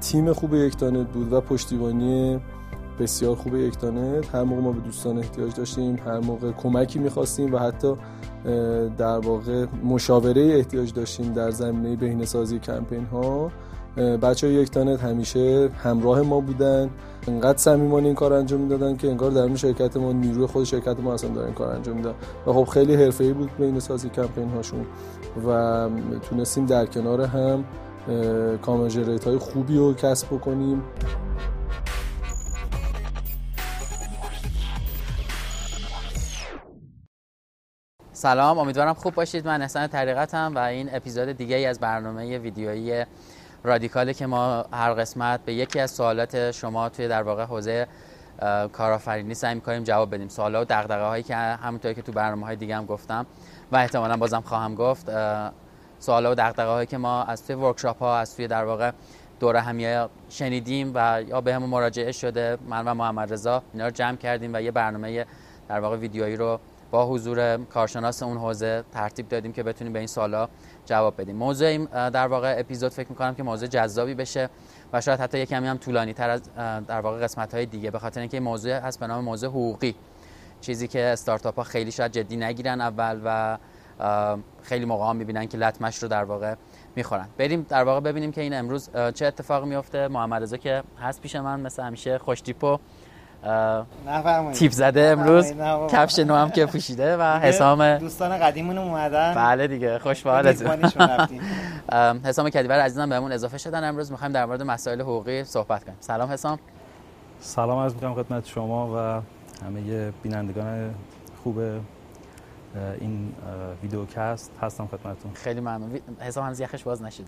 تیم خوب یکتانت بود و پشتیبانی بسیار خوب یکتانت. هر موقع ما به دوستان احتیاج داشتیم هر موقع کمکی می‌خواستیم و حتی در واقع مشاوره احتیاج داشتیم در زمینه بهینه‌سازی کمپین ها بچه های یکتانت همیشه همراه ما بودن. انقدر صمیمانه این کار انجام می‌دادن که انگار درون شرکت ما نیروی خود شرکت ما اصلا داره این کار انجام میدن و خب خیلی حرفه‌ای بود بین سازی کمپین هاشون و تونستیم در کنار هم کامنجریت های خوبی رو کسب بکنیم. سلام امیدوارم خوب باشید. من احسان طریقتم و این اپیزود دیگه ای از برنامه ویدیویی رادیکاله که ما هر قسمت به یکی از سوالات شما توی در واقع حوزه کارآفرینی سعی می‌کنیم جواب بدیم. سوالا و دغدغه هایی که همونطوری که تو برنامه های دیگه هم گفتم و احتمالا بازم خواهم گفت سوالا و دغدغه هایی که ما از توی ورکشاپ ها از توی در واقع دوره همیه شنیدیم و یا به همون مراجعه شده من و محمد رضا اینا رو جمع کردیم و یه برنامه در واقع ویدیویی رو با حضور کارشناس اون حوزه ترتیب دادیم که بتونیم به این سوالا جواب بدیم. موضوع این در واقع اپیزود فکر می‌کنم که موضوع جذابی بشه و شاید حتی یه کمی هم طولانی تر از در واقع قسمت های دیگه. به خاطر اینکه این موضوع هست به نام موضوع حقوقی. چیزی که استارتاپ ها خیلی شاید جدی نگیرن اول و خیلی موقع ها می‌بینن که لطمش رو در واقع می‌خورن. بریم در واقع ببینیم که این امروز چه اتفاقی میفته محمد رضا که هست پیش من مثل همیشه خوش تیپو تیپ زده امروز. کفش نو هم که پوشیده و حسام دوستان قدیمون اومدن. بله دیگه خوش به حسام کدیور عزیزم بهمون اضافه شدن امروز. می‌خوایم در مورد مسائل حقوقی صحبت کنیم. سلام حسام. سلام از می‌کنم خدمت شما و همه بینندگان خوب این ویدیوکست هستم خدمتتون. خیلی ممنون. حساب هنوز یخش باز نشید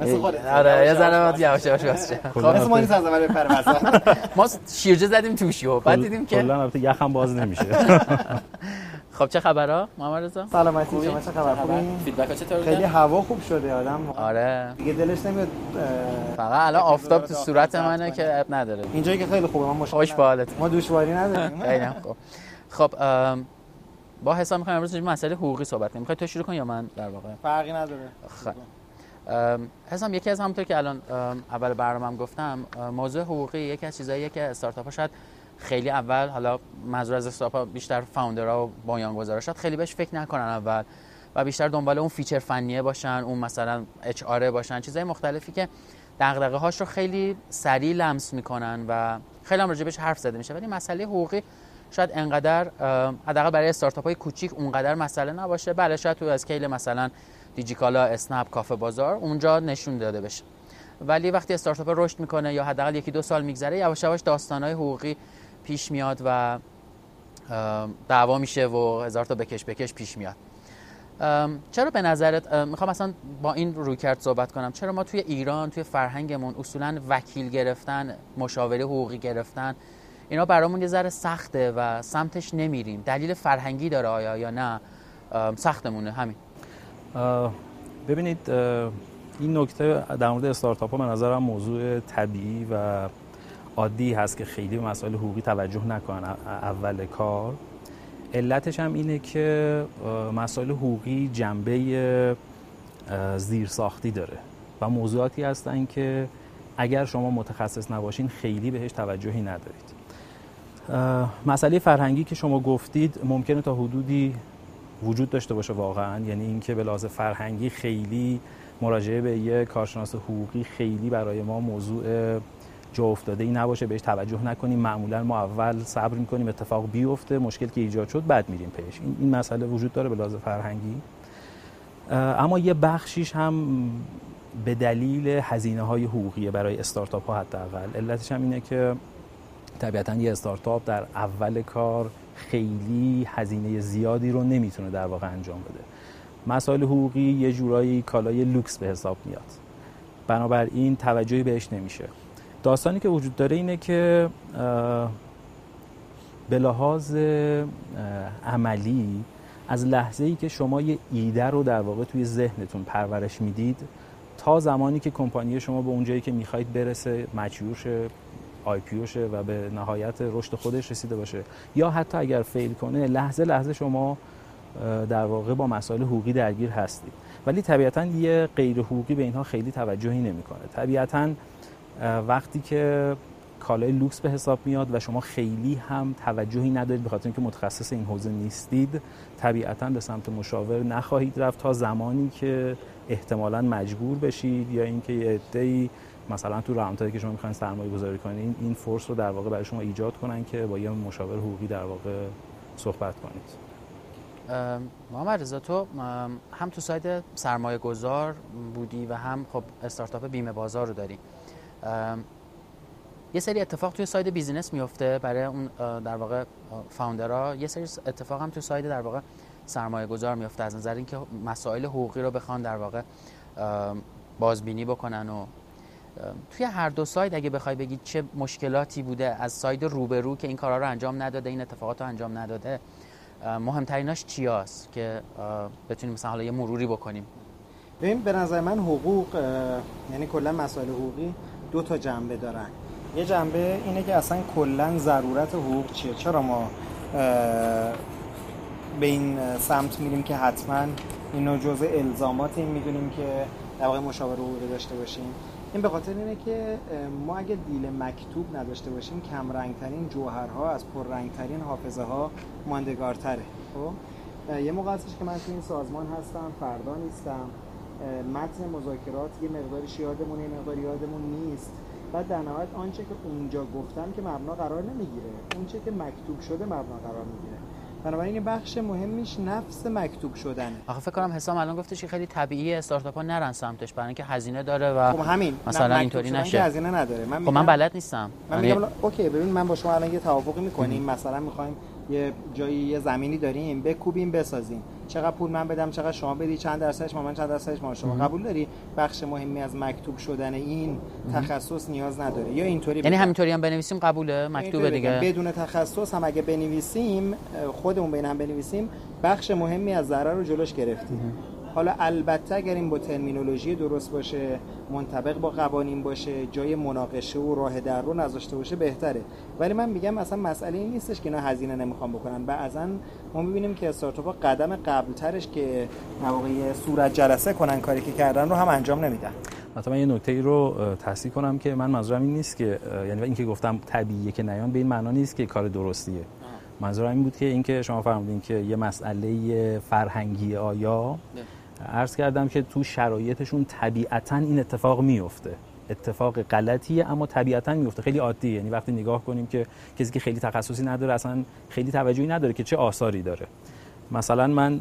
مثل خودت. آره یه ذره یواش یواش باز شه خب مثل ما نیست از اول پر ما شیرجه زدیم توش و بعد دیدیم که کلا البته یخم باز نمیشه. خب چه خبرها؟ محمد رضا؟ سلامتی شما چه خبر؟ خوبی؟ فیدبک چطور خیلی هوا خوب شده آدم آره. دیگه دلش نمیاد فقط الان آفتاب تو صورت منه که عیب نداره. اینجایی که خیلی خوبه من مشکل خوش به حالت ما دوشواری نداریم. خیلی خوب. خب با حساب می‌خوایم امروز مسئله حقوقی صحبت کنیم. می‌خوای تو شروع کنی یا من در واقع؟ فرقی نداره. خب. حسام یکی از همونطور که الان اول برنامه‌ام گفتم موضوع حقوقی یکی از چیزاییه که استارتاپ ها شاید خیلی اول حالا منظور از استارتاپ بیشتر founder ها و بنیانگذارا شاید خیلی بهش فکر نکنن اول و بیشتر دنبال اون feature فنیه باشن اون مثلا HR باشن چیزای مختلفی که دغدغه هاش رو خیلی سریع لمس می‌کنن و خیلی هم راجبش حرف زده میشه. ولی مسئله حقوقی شاید انقدر حداقل برای استارتاپ های کوچیک اونقدر مسئله نباشه. بله شاید تو اسکیل مثلا دیجیکالا اسنپ کافه بازار اونجا نشون داده بشه. ولی وقتی استارتاپ رشد می‌کنه یا حداقل یکی دو سال میگذره یواش یواش داستانهای حقوقی پیش میاد و دعوا میشه و هزار تا بکش بکش پیش میاد. چرا به نظرت می‌خوام اصلا با این رویکرد صحبت کنم. چرا ما توی ایران توی فرهنگمون اصولا وکیل گرفتن مشاوره حقوقی گرفتن اینا برامون یه ذره سخته و سمتش نمیریم. دلیل فرهنگی داره آیا یا نه؟ سختمونه. همین. ببینید این نکته در مورد استارتاپ ها به نظرم موضوع طبیعی و عادی هست که خیلی به مسائل حقوقی توجه نکنن. اول کار. علتش هم اینه که مسائل حقوقی جنبه زیرساختی داره و موضوعاتی هستن که اگر شما متخصص نباشین خیلی بهش توجهی ندارید. مسئله فرهنگی که شما گفتید ممکنه تا حدودی وجود داشته باشه واقعا. یعنی اینکه به لحاظ فرهنگی خیلی مراجعه به یه کارشناس حقوقی خیلی برای ما موضوع جا افتاده ای نباشه. بهش توجه نکنیم. معمولا ما اول صبر می‌کنیم اتفاق بیفته مشکل که ایجاد شد بعد میریم پیش. این, این مسئله وجود داره به لحاظ فرهنگی. اما یه بخشیش هم به دلیل هزینه های حقوقی برای استارتاپ ها حداقل. علتش هم اینه که طبیعتا یه استارتاپ در اول کار خیلی هزینه زیادی رو نمی‌تونه در واقع انجام بده. مسائل حقوقی یه جورایی کالای لوکس به حساب میاد. بنابراین توجهی بهش نمیشه. داستانی که وجود داره اینه که به لحاظ عملی از لحظه ای که شما یه ایده رو در واقع توی ذهنتون پرورش می‌دید تا زمانی که کمپانی شما به اونجایی که می‌خواید برسه مچیور شه آی پی شه و به نهایت رشد خودش رسیده باشه. یا حتی اگر فیل کنه لحظه لحظه شما در واقع با مسائل حقوقی درگیر هستید. ولی طبیعتا یه غیر حقوقی به اینها خیلی توجهی نمی‌کنه. طبیعتا وقتی که کالای لوکس به حساب میاد و شما خیلی هم توجهی ندارید به خاطر اینکه متخصص این حوزه نیستید طبیعتا به سمت مشاور نخواهید رفت تا زمانی که احتمالا مجبور بشید یا اینکه یه عده‌ای مثلا تو راونتایی که شما می‌خواین سرمایه گذاری کنید این فورس رو در واقع برای شما ایجاد کنن که با یه مشاور حقوقی در واقع صحبت کنید. محمد رضا تو هم تو سایت سرمایه گذار بودی و هم خب استارتاپ بیمه بازار رو داری. یه سری اتفاق توی سایت بیزینس میفته برای اون در واقع فاوندرها. یه سری اتفاق هم توی سایت در واقع سرمایه گذار میفته از نظر اینکه مسائل حقوقی رو بخوان در واقع بازبینی بکنن و توی هر دو سایت اگه بخوای بگید چه مشکلاتی بوده از سایت روبرو که این کارا رو انجام نداده این اتفاقات رو انجام نداده مهمتریناش چیاست که بتونیم مثلا حالا یه مروری بکنیم؟ ببین به نظر من حقوق یعنی کلا مسائل حقوقی دو تا جنبه دارن. یه جنبه اینه که اصلا کلا ضرورت حقوق چیه؟ چرا ما به این سمت میریم که حتما اینو جزء الزامات این می‌دونیم که در واقع مشاور حقوقی داشته باشیم؟ این به خاطر اینه که ما اگه دیل مکتوب نداشته باشیم کم رنگترین جوهرها از پررنگترین حافظه ها ماندگارتره. خب؟ یه موقع هستش که من تو این سازمان هستم فردا نیستم. متن مذاکرات یه مقدارش یادمون یه مقدار یادمون نیست. بعد در نهایت آنچه که اونجا گفتم که مبنا قرار نمی‌گیره. اونچه که مکتوب شده مبنا قرار می‌گیره. بنابراین بخش مهمیش نفس مکتوب شدنه. آخه فکر کنم حسام الان گفتش که خیلی طبیعیه استارتاپ ها نرن سمتش برای اینکه هزینه داره و خب همین مثلا اینطوری نشه. هزینه نداره. من خب من بلد نیستم. من میگم اوکی ببین من با شما الان یه توافقی می‌کنیم. مثلا می‌خوایم یه جایی یه زمینی داریم بکوبیم بسازیم. چقدر پول من بدم چقدر شما بدی چند درصدش ما من چند درصدش ما شما. قبول داری؟ بخش مهمی از مکتوب شدن این تخصص نیاز نداره. یا اینطوری یعنی همینطوری هم بنویسیم قبوله مکتوب دیگه. بدون تخصص هم اگه بنویسیم خودمون بین هم بنویسیم بخش مهمی از ضرر رو جلوش گرفتیم. حالا البته اگر این با ترمینولوژی درست باشه منطبق با قوانین باشه جای مناقشه و راه در رو نذاشته باشه بهتره. ولی من میگم اصلا مسئله این نیستش که اینا هزینه نمی‌خوام بکنن. بعضا ما می‌بینیم که استارتاپ قدم قبلترش که واقعی صورت جلسه کنن کاری که کردن رو هم انجام نمیدن. مثلا یه نکته ای رو تصحیح کنم که من منظورم این نیست که یعنی اینکه گفتم طبیعیه که نیان به این معنا نیست که کار درستیه. منظورم این بود که اینکه شما فرمودین که یه مسئله فرهنگی آیا عرض کردم که تو شرایطشون طبیعتا این اتفاق میفته اتفاق غلطیه اما طبیعتا میفته خیلی عادیه. یعنی وقتی نگاه کنیم که کسی که خیلی تخصصی نداره اصلا خیلی توجهی نداره که چه آثاری داره. مثلا من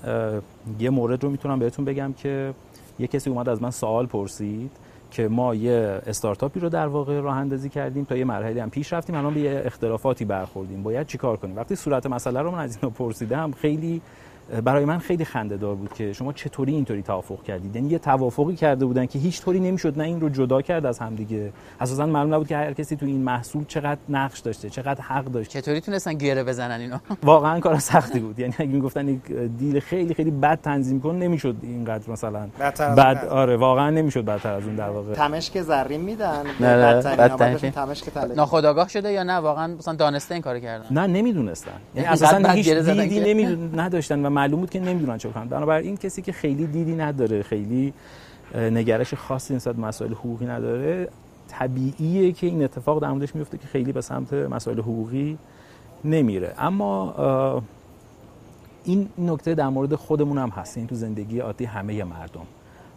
یه مورد رو می‌تونم بهتون بگم که یه کسی اومد از من سوال پرسید که ما یه استارتاپی رو در واقع راه اندازی کردیم تا یه مرحله هم پیش رفتیم الان به یه اختلافاتی برخوردیم. باید چیکار کنیم؟ وقتی صورت مسئله رو من از اینو پرسیدم خیلی برای من خیلی خنده دار بود که شما چطوری اینطوری توافق کردید. یعنی یه توافقی کرده بودن که هیچ طوری نمی‌شد نه این رو جدا کرد از همدیگه. اساسا معلوم نبود که هر کسی تو این محصول چقدر نقش داشته چقدر حق داشته. چطوری تونستن گره بزنن اینو؟ واقعا کار سختی بود. یعنی اگه می‌گفتن یک دیل خیلی خیلی بد تنظیم کن نمی‌شد اینقدر مثلا بعد آره واقعا نمی‌شد بدتر از اون در واقع. تمشک زرین میدن؟ بدترین تمشک ناخودآگاه شده یا نه؟ واقعا مثلا دانسته این کارو کردن. نه نمی‌دونستن. یعنی اساسا هیچ دیدی نمیدون نداشتن و معلوم بود که نمی‌دونن چه کنن بنابراین کسی که خیلی دیدی نداره خیلی نگرش خاصی نسبت مسائل حقوقی نداره طبیعیه که این اتفاق در موردش میفته که خیلی به سمت مسائل حقوقی نمیره. اما این نکته در مورد خودمون هم هست. این تو زندگی عادی همه مردم.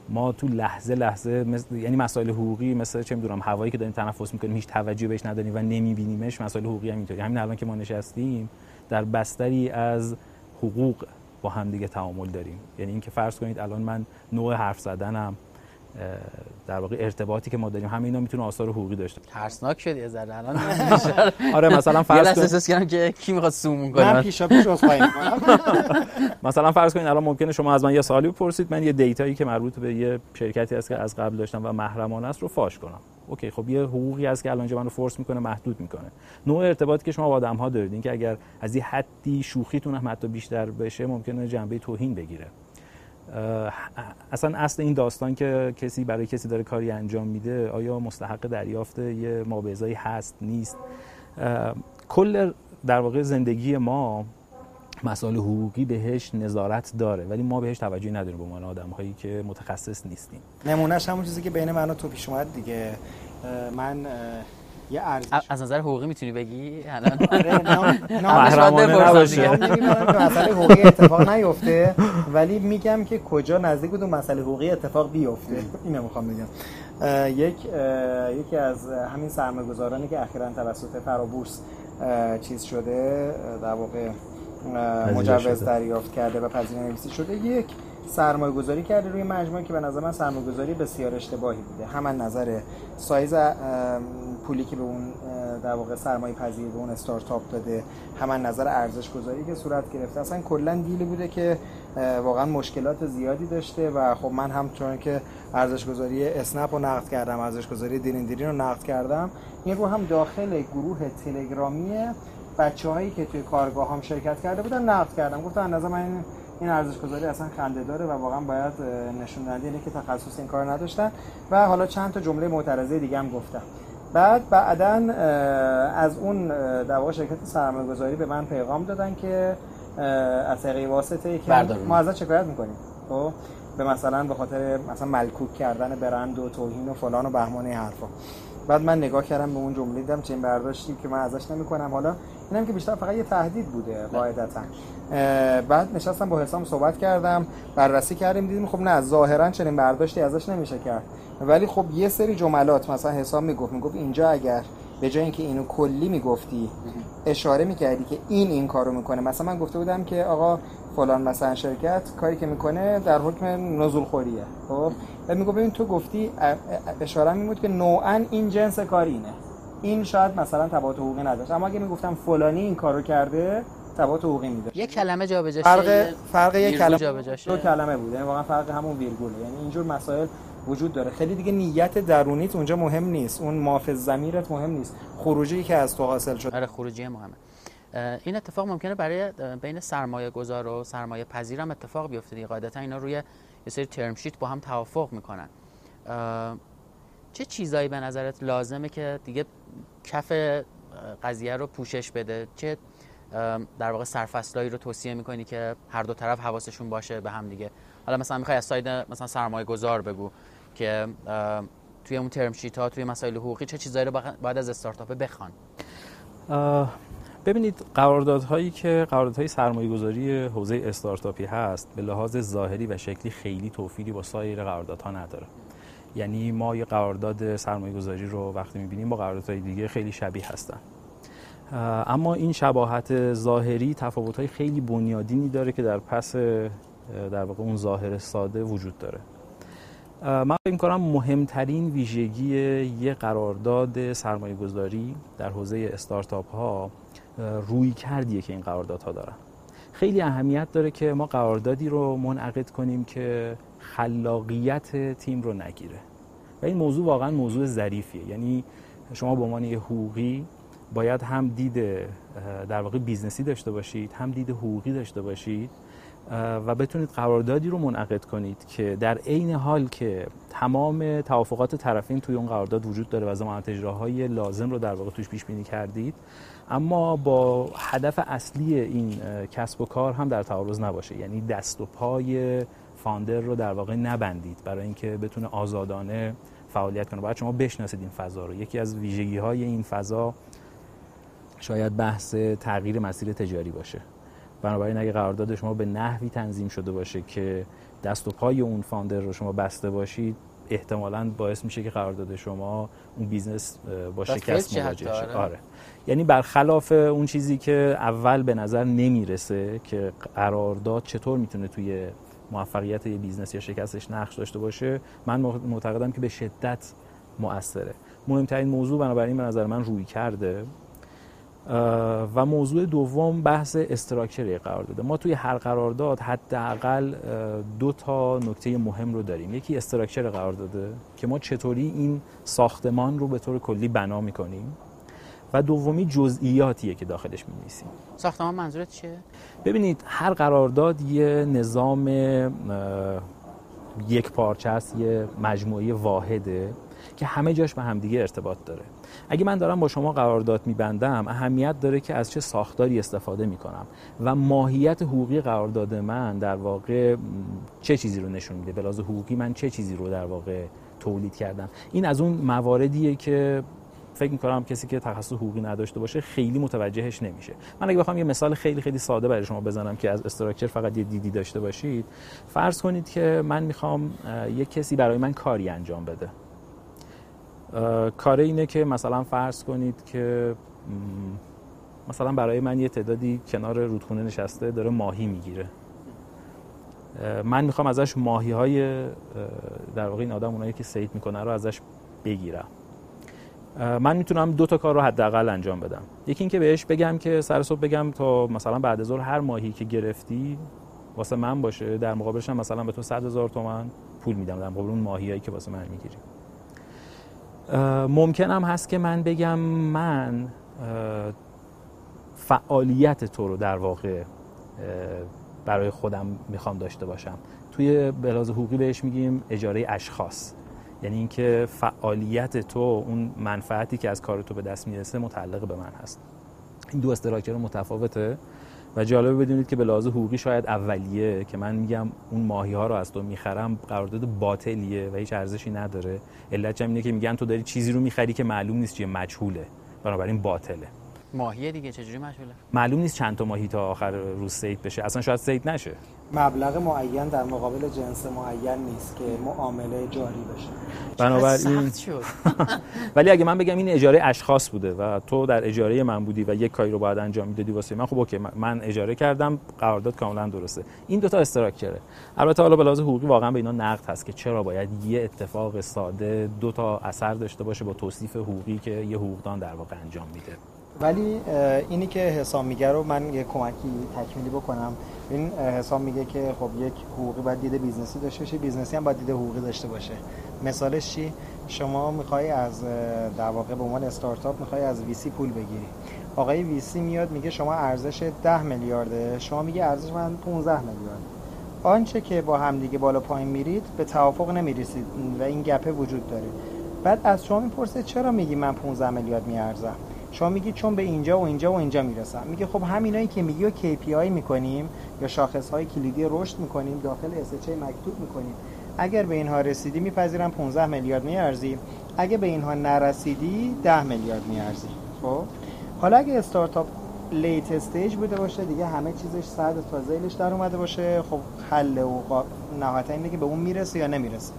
ما تو لحظه لحظه مثل، یعنی مسائل حقوقی مثل چه می‌دونم هوایی که داریم تنفس می‌کنیم هیچ توجه بهش نداریم و نمیبینیمش مسائل حقوقی هم اینطوری. همین الان که ما نشستیم در بستری از حقوق با هم دیگه تعامل داریم. یعنی اینکه فرض کنید الان من نوع حرف زدنم در واقع ارتباطی که ما داریم همه اینا می‌تونه آثار حقوقی داشته باشه. ترسناک شد یه ذره الان آره مثلا فرض کنید احساس کردم که کی می‌خواد sue مون کنه. من پیشا پیش مثلا فرض کنید الان ممکنه شما از من یه سوالی بپرسید. من یه دیتایی که مربوط به یه شرکتی هست که از قبل داشتم و محرمانه است رو فاش کنم. okay خب یه حقوقی هست که الان من رو force می‌کنه محدود می‌کنه. نوع ارتباطی که شما با آدم ها دارید این که اگر از یه حدی شوخیتون هم حتی بیشتر بشه ممکنه جنبه توهین بگیره. اصلا اصل این داستان که کسی برای کسی داره کاری انجام میده آیا مستحق دریافت یه مابعضایی هست نیست؟ کل در واقع زندگی ما مسائل حقوقی بهش نظارت داره ولی ما بهش توجهی نداریم به عنوان آدم هایی که متخصص نیستیم. نمونهش همون چیزی که بین من و تو پیش اومد دیگه. من یه ارزش. از نظر حقوقی می‌تونی بگی؟ الان محرمانه نباشه مسئله حقوقی اتفاق نیفته. ولی میگم که کجا نزدیک بود مسئله حقوقی اتفاق بیفته. اینو می‌خوام بگم. یک یکی از همین سرمایه‌گذارانی که اخیرا توسط فرابورس چیز شده در واقع مجوز دریافت کرده و پذیرایی نویسی شده یک سرمایه گذاری کرده روی مجموعه که به نظر من سرمایه گذاری بسیار اشتباهی بوده. هم نظر سایز پولی که به اون در واقع سرمایه پذیر به اون استارتاپ داده هم نظر ارزش گذاری که صورت گرفته. اصلا کلا دیلی بوده که واقعا مشکلات زیادی داشته و خب من هم چون که ارزش گذاری اسنپ رو نقد کردم ارزش گذاری دیرین دیرین رو نقد کردم. این رو هم داخل گروه تلگرامی بچه هایی که توی کارگاه هم شرکت کرده بودن نقد کردم. گفتم نظر من این ارزش گذاری اصلا خنده داره و واقعا باید نشون دهنده اینه که تخصص این کار نداشتن. و حالا چند تا جمله معترضه دیگه هم گفتم. بعد بعدا از اون در واقع شرکت سرمایه گذاری به من پیغام دادن که از طریق واسطه که ما ازش شکایت می‌کنیم. خب؟ به مثلا به خاطر مثلا ملکوک کردن برند و توهین و فلان و بهمان حرفا. بعد من نگاه کردم به اون جمله دیدم چه برداشتی که من ازش نمی‌کنم. حالا اینم که بیشتر فقط یه تهدید بوده قاعدتا. بعد نشستم با حسام صحبت کردم بررسی کردیم دیدیم خب نه ظاهرا چنین برداشتی ازش نمیشه کرد. ولی خب یه سری جملات مثلا حساب می‌گفت می‌گفت اینجا اگر به جای اینکه اینو کلی می‌گفتی اشاره می‌کردی که این این کارو می‌کنه. مثلا من گفته بودم که آقا فلان مثلا شرکت کاری که می‌کنه در حکم نزول خوریه. خب؟ و میگه ببین تو گفتی اشاره میمود که نوعا این جنس کاری اینه. این شاید مثلا تبعات حقوقی نداشت. اما اگه می‌گفتم فلانی این کارو کرده تبعات حقوقی میداشت. یک کلمه جابجا فرق فرق یک کلمه دو کلمه بود. یعنی واقعا فرق همون ویرگوله. یعنی اینجور مسائل وجود داره. خیلی دیگه نیت درونیت اونجا مهم نیست. اون محافظ زمیرت مهم نیست. خروجی که از تو حاصل شد. آره خروجی مهمه. این اتفاق ممکنه برای بین سرمایه گذار و سرمایه پذیر هم اتفاق بیفته دیگه. قاعدتا اینا روی یه سری ترم شیت با هم توافق می‌کنن. چه چیزایی به نظرت لازمه که دیگه کف قضیه رو پوشش بده؟ چه در واقع سرفصلایی رو توصیه می‌کنی که هر دو طرف حواسشون باشه به هم دیگه؟ حالا مثلا می‌خوای از ساید مثلا سرمایه گذار بگو. که توی اون ترم شیت ها توی مسائل حقوقی چه چیزایی رو باید از استارتاپ بخوان؟ ببینید قراردادهایی که قراردادهای سرمایه گذاری حوزه استارتاپی هست به لحاظ ظاهری و شکلی خیلی توفیری با سایر قراردادها نداره. یعنی ما یه قرارداد سرمایه گذاری رو وقتی می‌بینیم با قراردادهای دیگه خیلی شبیه هستن. اما این شباهت ظاهری تفاوت‌های خیلی بنیادینی داره که در پس در واقع اون ظاهر ساده وجود داره. من فکر کنم مهمترین ویژگی یه قرارداد سرمایه گذاری در حوزه استارتاپ ها روی کردیه که این قراردادها دارن. خیلی اهمیت داره که ما قراردادی رو منعقد کنیم که خلاقیت تیم رو نگیره. و این موضوع واقعا موضوع ظریفیه. یعنی شما به عنوان یه حقوقی باید هم دید در واقع business ی داشته باشید هم دید حقوقی داشته باشید. و بتونید قراردادی رو منعقد کنید که در عین حال که تمام توافقات طرفین توی اون قرارداد وجود داره و ضمانت اجراهای لازم رو در واقع توش پیش بینی کردید اما با هدف اصلی این کسب و کار هم در تعارض نباشه. یعنی دست و پای founder رو در واقع نبندید برای اینکه بتونه آزادانه فعالیت کنه. باید شما بشناسید این فضا رو. یکی از ویژگی های این فضا شاید بحث تغییر مسیر تجاری باشه. بنابراین اگه قرارداد شما به نحوی تنظیم شده باشه که دست و پای اون founder رو شما بسته باشید احتمالا باعث میشه که قرارداد شما اون business با شکست مواجه شه. آره. یعنی برخلاف اون چیزی که اول به نظر نمی‌رسه که قرارداد چطور می‌تونه توی موفقیت یه business یا شکستش نقش داشته باشه من معتقدم که به شدت مؤثره. مهمترین موضوع بنابراین به نظر من رویکرده. و موضوع دوم بحث structure قرارداد ما توی هر قرارداد حداقل دو تا نکته مهم رو داریم. یکی structure قرارداده که ما چطوری این ساختمان رو به طور کلی بنا می‌کنیم و دومی جزئیاتیه که داخلش می‌نویسیم. ساختمان منظورت چیه؟ ببینید هر قرارداد یه نظام یک پارچه است یه مجموعه واحده که همه جاش به همدیگه ارتباط داره. اگه من دارم با شما قرارداد میبندم اهمیت داره که از چه ساختاری استفاده می‌کنم و ماهیت حقوقی قرارداد من در واقع چه چیزی رو نشون میده؟ به حقوقی من چه چیزی رو در واقع تولید کردم؟ این از اون مواردیه که فکر می‌کنم کسی که تخصص حقوقی نداشته باشه خیلی متوجهش نمیشه. من اگه بخوام یه مثال خیلی خیلی ساده برای شما بزنم که از استراکچر فقط یه دیدی داشته باشید فرض کنید که من می‌خوام یه کسی برای من کاری انجام بده. کار اینه که مثلا فرض کنید که مثلا برای من یه تعدادی کنار رودخونه نشسته داره ماهی می‌گیره. من می‌خوام ازش ماهی های در واقع این آدم اونایی که سید می‌کنه رو ازش بگیرم. من می‌تونم دو تا کار رو حداقل انجام بدم. یکی اینکه بهش بگم که سر صبح بگم تا مثلا بعد از هر ماهی که گرفتی واسه من باشه در مقابلش هم مثلا به تو 100 هزار تومن پول میدم در مقابل اون ماهیایی که واسه من می‌گیری. ممکن هم هست که من بگم من فعالیت تو رو در واقع برای خودم می‌خوام داشته باشم. توی بلاز حقوقی بهش میگیم اجاره اشخاص. یعنی اینکه فعالیت تو اون منفعتی که از کار تو به دست می‌رسه متعلق به من هست. این دو استراکچر متفاوته. و جالبه بدونید که به لحاظ حقوقی شاید اولیه که من میگم اون ماهی ها رو از تو می‌خرم قرارداد باطلیه و هیچ ارزشی نداره. علت اینه که میگن تو داری چیزی رو می‌خری که معلوم نیست چیه مجهوله. بنابراین باطله. ماهی دیگه چجوری مجهوله معلوم نیست چند تا ماهی تا آخر روز سید بشه. اصلا شاید سید نشه. مبلغ معین در مقابل جنس معین نیست که معامله جاری بشه. بنابراین ولی اگه من بگم این اجاره اشخاص بوده و تو در اجاره من بودی و یک کاری رو باید انجام می‌دادی واسه من خب اوکی من اجاره کردم قرارداد کاملا درسته. این دو تا استراکچره. البته حالا به لحاظ حقوقی واقعا به اینا نقد هست که چرا باید یه اتفاق ساده دو تا اثر داشته باشه با توصیف حقوقی که یه حقوقدان در واقع انجام میده. ولی اینی که حسام میگه رو من یه کمکی تکمیلی بکنم. این حسام میگه که خب یک حقوقی باید دید business ی داشته باشه business ی هم باید دید حقوقی داشته باشه. مثالش چی؟ شما می‌خوای از در واقع به عنوان استارتاپ می‌خوای از VC پول بگیری. آقای VC میاد میگه شما ارزش 10 میلیارده شما میگه ارزش من 15 میلیارد. آنچه که با همدیگه بالا پایین میرید به توافق نمی‌رسید و این gap ه وجود داره. بعد از شما می‌پرسه چرا میگی من 15 میلیارد میارزم؟ شما میگی چون به اینجا و اینجا و اینجا می‌رسم میگه خب همینایی که میگی و KPI می‌کنیم یا شاخص های کلیدی رشد می‌کنیم داخل SHA مکتوب می‌کنیم. اگر به اینها رسیدی میپذیرم 15 میلیارد میارزی. اگه به اینها نرسیدی 10 میلیارد میارزی. خب؟ حالا اگه استارتاپ لیت استیج بوده باشه دیگه همه چیزش صد تا زیلش در اومده باشه. خب حل و نهایتا اینه که به اون می‌رسه یا نمی‌رسه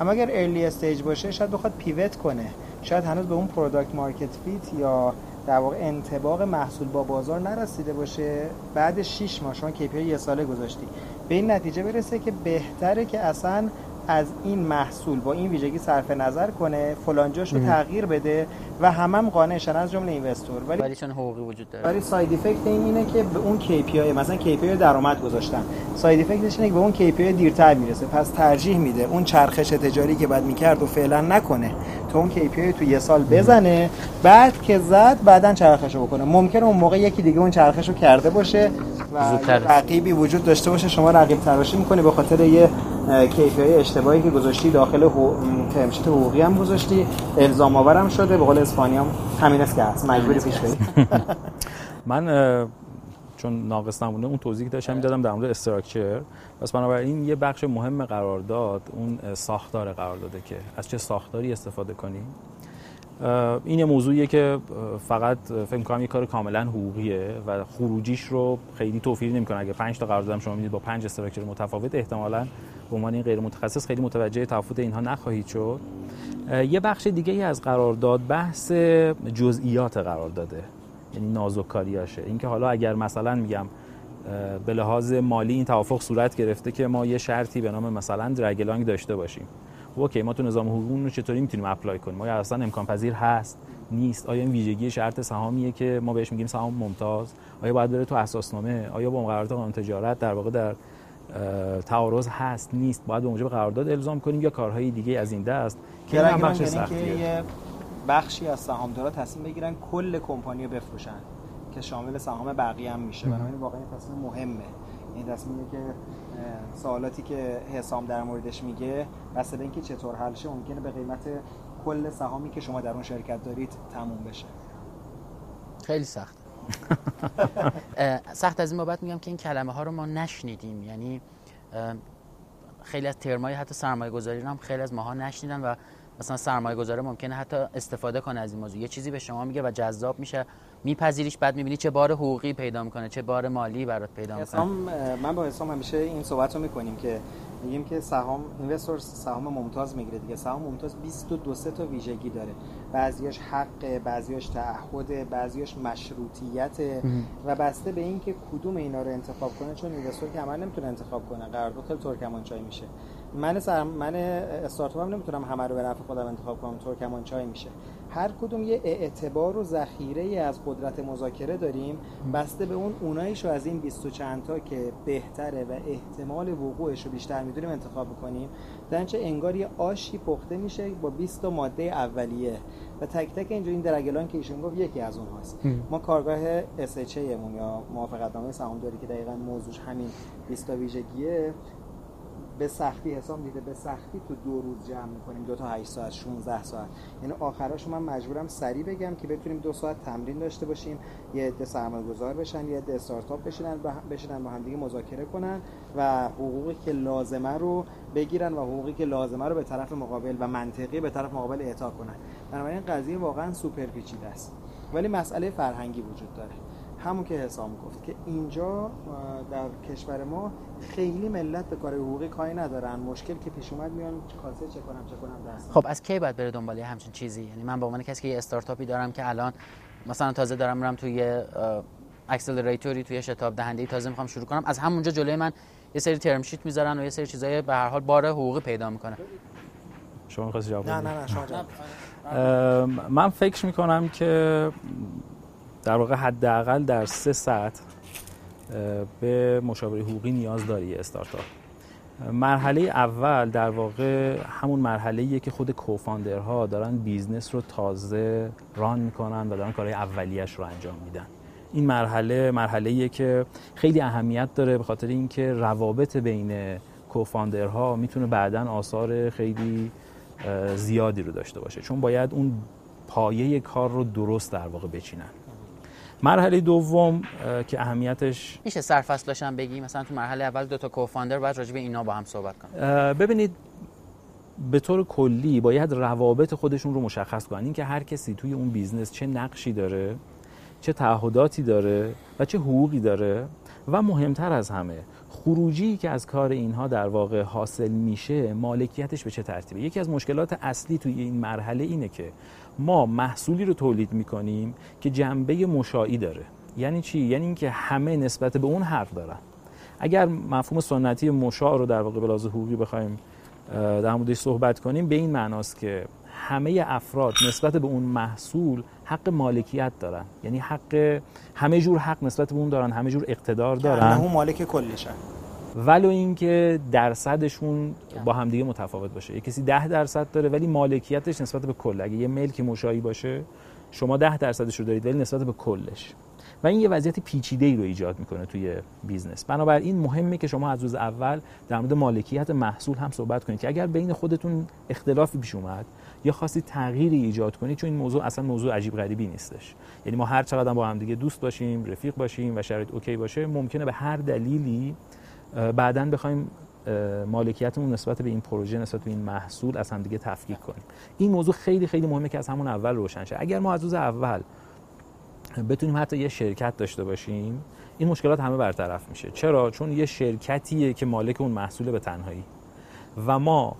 اما اگر early stage باشه شاید بخواد pivot کنه. شاید هنوز به اون product market fit یا در واقع انطباق محصول با بازار نرسیده باشه. بعد 6 ماه شما KPI یه ساله گذاشتی. به این نتیجه برسه که بهتره که اصلا از این محصول با این ویژگی صرف نظر کنه فلان جاشو تغییر بده و همه هم قانع شن از جمله investor. ولی ولی چون حقوقی وجود داره. ولی side effect این اینه که به اون KPI مثلا KPI درآمد گذاشتن. ساید افکتش اینه که به اون KPI دیرتر می‌رسه. پس ترجیح میده اون چرخش تجاری که بعد می‌کرد و فعلا نکنه. تا اون KPI تو یه سال بزنه بعد که زد بعدا چرخشو بکنه. ممکنه اون موقع یکی دیگه اون چرخشو کرده باشه و رقیبی وجود داشته باشه شما رقیب تراشی می‌کنی به خاطر یه KPI اشتباهی که گذاشتی داخل ترمشیت حقوقی هم گذاشتی. الزام آورم شده. به قول اسپانیا همین است که هست. مجبوری پیش بری من چون ناقص نمونه اون توضیح داشتم می‌دادم در مورد استراکچر. پس بنابراین یه بخش مهم قرارداد اون ساختار قرارداده که از چه ساختاری استفاده کنیم؟ این یه موضوعیه که فقط فکر کنم یه کار کاملا حقوقیه و خروجیش رو خیلی توفیر نمی‌کنه. اگه 5 تا قرارداد شما می‌دید با 5 استراکچر متفاوت احتمالاً به عنوان این غیر متخصص خیلی متوجه تفاوت اینها نخواهید شد. یه بخش دیگه ای از قرارداد بحث جزئیات قرارداده یعنی نازک‌کاریاشه اینکه حالا اگر مثلا میگم به لحاظ مالی این توافق صورت گرفته که ما یه شرطی به نام مثلا drag along داشته باشیم. خب okay ما تو نظام حقوقی رو چطوری می‌تونیم apply کنیم؟ ما اصلا امکان پذیر هست؟ نیست؟ آیا این ویژگی شرط سهامیه که ما بهش میگیم سهام ممتاز؟ آیا باید بره تو اساسنامه؟ آیا با مقررات قانون تجارت در واقع در تعارض هست؟ نیست. باید به موجب قرارداد الزام کنیم یا کارهای دیگه از این دست که این بخش سختیه. که بخشی از سهامدارا تصمیم بگیرن کل کمپانی رو بفروشن که شامل سهام بقیه هم میشه. بنابراین واقعا تصمیم مهمه. این تصمیمی که سوالاتی که حسام در موردش میگه بسته به اینکه چطور حل شه ممکنه به قیمت کل سهامی که شما در اون شرکت دارید تموم بشه. خیلی سخت. سخت از این بابت میگم که این کلمه ها رو ما نشنیدیم. یعنی خیلی از ترمای حتی سرمایه گذاری هم خیلی از ماها نشنیدن و مثلا سرمایه گذاره ممکنه حتی استفاده کنه از این موضوع. یه چیزی به شما میگه و جذاب میشه. میپذیریش بعد می‌بینی چه بار حقوقی پیدا می‌کنه چه بار مالی برات پیدا می‌کنه. من با حسام همیشه این صحبت رو می‌کنیم که میگیم که سهام اینوستور سهام ممتاز می‌گیره دیگه. سهام ممتاز 22 سه تا ویژگی داره. بعضیاش حق بعضیاش تعهد بعضیاش مشروطیت و بسته به اینکه کدوم اینا رو انتخاب کنه چون اینوستور که عمل نمی‌تونه انتخاب کنه. قرارداد خیلی ترکمانچای میشه. من سر من استارتاپ هم نمی‌تونم همه رو به نفع خودم انتخاب کنم. ترکمانچای میشه. هر کدوم یه اعتبار و ذخیره ای از قدرت مذاکره داریم بسته به اون اوناییشو از این 20 چند تا که بهتره و احتمال وقوعش رو بیشتر می‌دونیم انتخاب کنیم درنچه انگار یه آشی پخته میشه با 20 تا ماده اولیه. و تک تک اینجا این درگلان که ایشون گفت یکی از اونهاست. ما کارگاه SHA مون یا موافقتنامه سهامداری که دقیقا موضوعش همین 20 تا ویژگیه به سختی حساب میده. به سختی تو دو روز جمع می‌کنیم. دو تا 8 ساعت 16 ساعت. یعنی آخرش من مجبورم سریع بگم که بتونیم دو ساعت تمرین داشته باشیم یه عده سرمایه گذار بشن یه عده استارتاپ بشینن بشینن با هم دیگه مذاکره کنن و حقوقی که لازمه رو بگیرن و حقوقی که لازمه رو به طرف مقابل و منطقی به طرف مقابل اعطا کنن. بنابراین قضیه واقعا سوپر پیچیده است. ولی مسئله فرهنگی وجود داره. همون که حسام گفت که اینجا در کشور ما خیلی ملت به کار حقوقی کاری ندارن. مشکل که پیش اومد میان کاسه چه کنم چه کنم دست. خب از کی باید بره دنبال همچین چیزی؟ یعنی من به عنوان کسی که یه استارتاپی دارم که الان مثلا تازه دارم میرم توی اکسلراتوری توی شتاب دهنده تازه می‌خوام شروع کنم. از همونجا جلوی من یه سری term sheet می‌ذارن و یه سری چیزای به هر حال بار حقوقی پیدا می‌کنه. شما می‌خواستی جواب نه نه نه شما من فکر می‌کنم که در واقع حداقل در سه ساحت به مشاوره حقوقی نیاز داری استارتاپ. مرحله اول در واقع همون مرحله که خود co-founder ها دارن business رو تازه run می‌کنن و دارن کارهای اولیش رو انجام میدن. این مرحله مرحله که خیلی اهمیت داره به خاطر اینکه روابط بین co-founder ها می‌تونه بعدا آثار خیلی زیادی رو داشته باشه. چون باید اون پایه کار رو درست در واقع بچینن. مرحله دوم که اهمیتش میشه سرفصلش هم بگی مثلا تو مرحله اول دو تا co-founder باید راجع به اینا با هم صحبت کنن ببینید به طور کلی باید روابط خودشون رو مشخص کنن. اینکه هر کسی توی اون business چه نقشی داره چه تعهداتی داره و چه حقوقی داره و مهمتر از همه خروجی که از کار اینها در واقع حاصل میشه مالکیتش به چه ترتیبه؟ یکی از مشکلات اصلی توی این مرحله اینه که ما محصولی رو تولید می‌کنیم که جنبه مشاعی داره. یعنی چی؟ یعنی اینکه همه نسبت به اون حق دارن. اگر مفهوم سنتی مشاع رو در واقع به حقوقی بخوایم در موردش صحبت کنیم به این معناست که همه افراد نسبت به اون محصول حق مالکیت دارن. یعنی حق همه جور حق نسبت به اون دارن همه جور اقتدار دارن. اون مالک کلشن ولو اینکه درصدشون با همدیگه متفاوت باشه. یه کسی ده درصد داره ولی مالکیتش نسبت به کل. اگه یه ملک مشاعی باشه شما ده درصدش رو دارید ولی نسبت به کلش. و این یه وضعیت پیچیده ای رو ایجاد می‌کنه توی business. بنابراین مهمه که شما از روز اول در مورد مالکیت محصول هم صحبت کنید که اگر بین خودتون اختلافی پیش اومد یا خواستید تغییری ایجاد کنید چون این موضوع اصلا موضوع عجیب غریبی نیستش. یعنی ما هر چقدر با هم دیگه دوست باشیم رفیق باشیم و شرایط اوکی باشه ممکنه به هر دلیلی بعدا بخوایم مالکیتمون نسبت به این پروژه نسبت به این محصول از هم دیگه تفکیک کنیم. این موضوع خیلی خیلی مهمه که از همون اول روشن شه. اگر ما از روز اول بتونیم حتی یه شرکت داشته باشیم این مشکلات همه برطرف میشه. چرا؟ چون یه شرکتیه که مالک اون محصول به تنهایی. و ما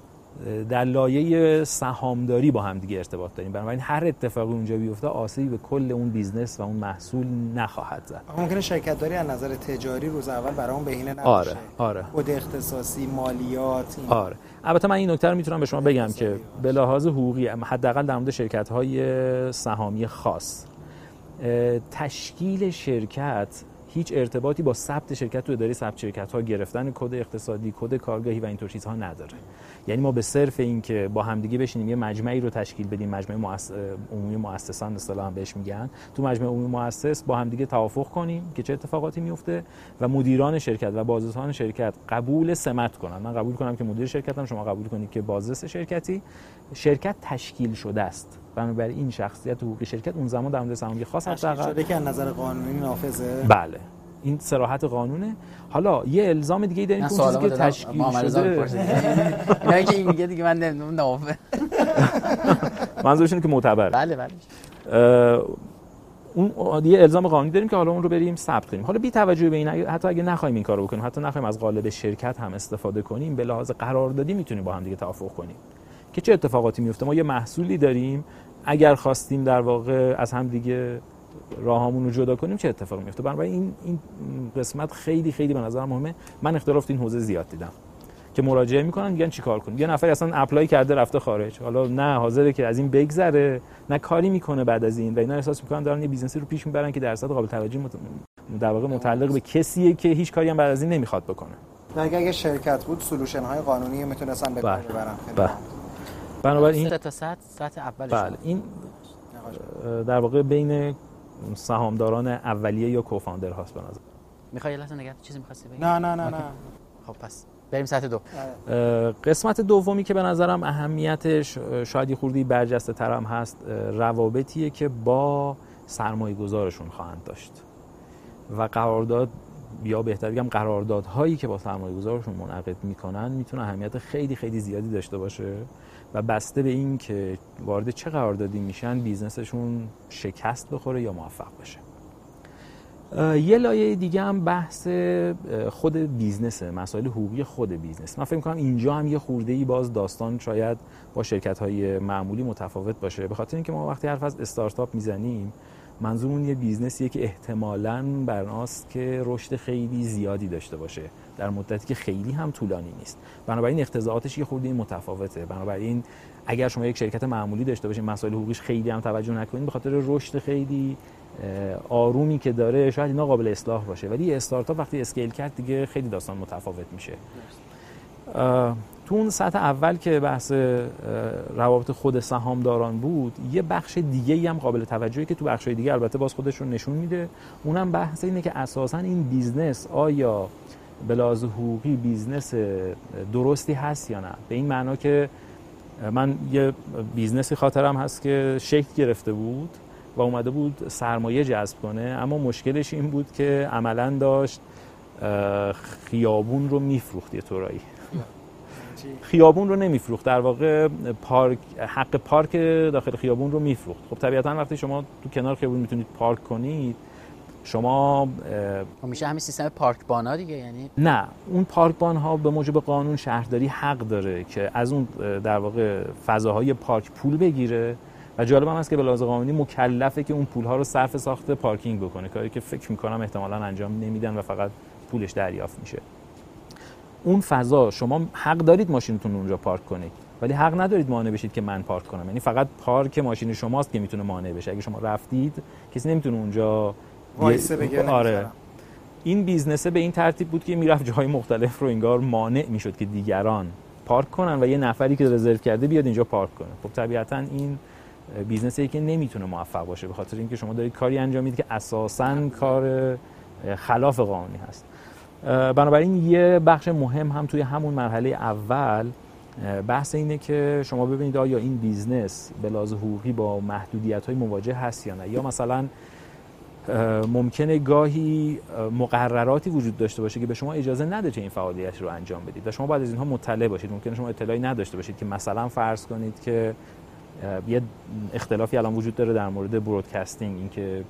در لایه سهامداری با هم دیگه ارتباط داریم. بنابراین هر اتفاقی اونجا بیفته آسیبی به کل اون business و اون محصول نخواهد زد. ممکنه شرکت داری از نظر تجاری روز اول برای اون بهینه نباشه. آره آره. خود اختصاصی مالیات این. آره. البته من این نکته رو می‌تونم به شما بگم که به لحاظ حقوقی حداقل در مورد شرکت های سهامی خاص تشکیل شرکت هیچ ارتباطی با ثبت شرکت تو اداره ثبت شرکت ها گرفتن کد اقتصادی کد کارگاهی و اینطور چیزها نداره. یعنی ما به صرف این که با همدیگه بشینیم یه مجمعی رو تشکیل بدیم مجمع مؤس... عمومی مؤسسان اصطلاحا بهش میگن تو مجمع عمومی مؤسس با همدیگه توافق کنیم که چه اتفاقاتی میفته و مدیران شرکت و بازرسان شرکت قبول سمت کنن. من قبول کنم که مدیر شرکتم شما قبول کنید که بازرس شرکتی. شرکت تشکیل شده است. بنابراین این شخصیت حقوقی شرکت اون زمان در مورد سهامی خاص حداقل شده که از نظر قانونی نافذه؟ بله. این صراحت قانونه. حالا یه الزام دیگه داریم که چیزی که تشکیل شده. اینا که این میگه دیگه من نمی‌دونم نافذ منظورش اینه که معتبر بله بله. اون یه الزام قانونی داریم که حالا اون رو بریم ثبت کنیم. حالا بی توجه به این حتی اگه نخوایم این کارو بکنیم حتی نخوایم از قالب شرکت هم استفاده کنیم به لحاظ قراردادی می‌تونیم با هم دیگه توافق کنیم. که چه اتفاقاتی میفته ما یه محصولی داریم. اگر خواستیم در واقع از هم دیگه راهامون رو جدا کنیم چه اتفاقی میفته بنابراین این این قسمت خیلی خیلی به نظر مهمه. من اختلاف این حوزه زیاد دیدم که مراجعه می‌کنن میگن چیکار کنیم؟ یه نفر اصلا apply کرده رفته خارج. حالا نه حاضره که از این بگذره نه کاری می‌کنه بعد از این. و اینا احساس می‌کنن دارن یه business ی رو پیش می‌برن که درصد قابل توجه مت... در واقع متعلق به کسیه که هیچ کاری هم بعد از این نمی‌خواد بکنه. اگه اگه شرکت بود solution های قانونی می‌تونستن به بله. ببرن. بله. بنابراین تا سطح سطح اولش بله این در واقع بین سهامداران اولیه یا کوفاندر هاست به نظر. می‌خوای لحظه نگه چیزی می‌خواستی بگی؟ نه نه نه نه. خب پس بریم سطح دو. قسمت دومی که به نظرم اهمیتش شاید یه خوردی برجسته ترم هست روابطیه که با سرمایه گذارشون خواهند داشت. و قرارداد یا بهتر بگم قراردادهایی که با سرمایه گذارشون منعقد می‌کنن می‌تونه اهمیت خیلی خیلی زیادی داشته باشه و بسته به این که وارد چه قراردادی میشن business شون شکست بخوره یا موفق بشه. یه لایه دیگه هم بحث خود business مسائل حقوقی خود business. من فکر می‌کنم اینجا هم یه خورده ای باز داستان شاید با شرکت های معمولی متفاوت باشه. به خاطر اینکه ما وقتی حرف از استارتاپ می‌زنیم منظورمون یه business یه که احتمالاً قراره که رشد خیلی زیادی داشته باشه در مدتی که خیلی هم طولانی نیست. بنابراین اقتضاعاتش یه خورده متفاوته. بنابراین اگر شما یک شرکت معمولی داشته باشین مسائل حقوقیش خیلی هم توجه نکنید به خاطر رشد خیلی آرومی که داره شاید اینا قابل اصلاح باشه. ولی استارتاپ وقتی اسکیل کرد دیگه خیلی داستان متفاوت میشه. تو اون سطح اول که بحث روابط خود سهامداران بود یه بخش دیگه هم قابل توجهی که تو بخش دیگه البته باز خودش رو نشون میده. اونم بحث اینه که اساسا این business آیا به حقوقی business درستی هست یا نه؟ به این معنا که من یه business ی خاطرم هست که شکل گرفته بود و اومده بود سرمایه جذب کنه اما مشکلش این بود که عملا داشت خیابون رو میفروخت یه طورایی. خیابون رو نمیفروخت. در واقع پارک حق پارک داخل خیابون رو میفروخت. خب طبیعتا وقتی شما تو کنار خیابون می‌تونید پارک کنید شما میشه همین سیستم پارک بانا دیگه یعنی؟ نه. اون پارک بان ها به موجب قانون شهرداری حق داره که از اون در واقع فضاهای پارک پول بگیره. و جالب هم هست که به لحاظ قانونی مکلفه که اون پول ها رو صرف ساخت پارکینگ بکنه. کاری که فکر می‌کنم احتمالا انجام نمیدن و فقط پولش دریافت میشه. اون فضا شما حق دارید ماشینتون اونجا پارک کنید ولی حق ندارید مانع بشید که من پارک کنم. یعنی فقط پارک ماشین شماست که می‌تونه مانع بشه. اگه شما رفتید کسی نمی‌تونه اونجا وایسه بگه آره. این business ه به این ترتیب بود که می‌رفت جاهای مختلف رو انگار مانع می‌شد که دیگران پارک کنن و یه نفری که رزرو کرده بیاد اینجا پارک کنه. خب طبیعتا این business ی که نمی‌تونه موفق باشه به خاطر اینکه شما دارید کاری انجام می‌دید که اساسا کار خلاف قانونی هست. بنابراین یه بخش مهم هم توی همون مرحله اول بحث اینه که شما ببینید آیا این business به لحاظ حقوقی با محدودیت های مواجه هست یا نه. یا مثلا ممکنه گاهی مقرراتی وجود داشته باشه که به شما اجازه نده که این فعالیت رو انجام بدید و شما باید از اینها مطلع باشید. ممکنه شما اطلاعی نداشته باشید که مثلا فرض کنید که یه اختلافی الان وجود داره در مورد broadcasting اینکه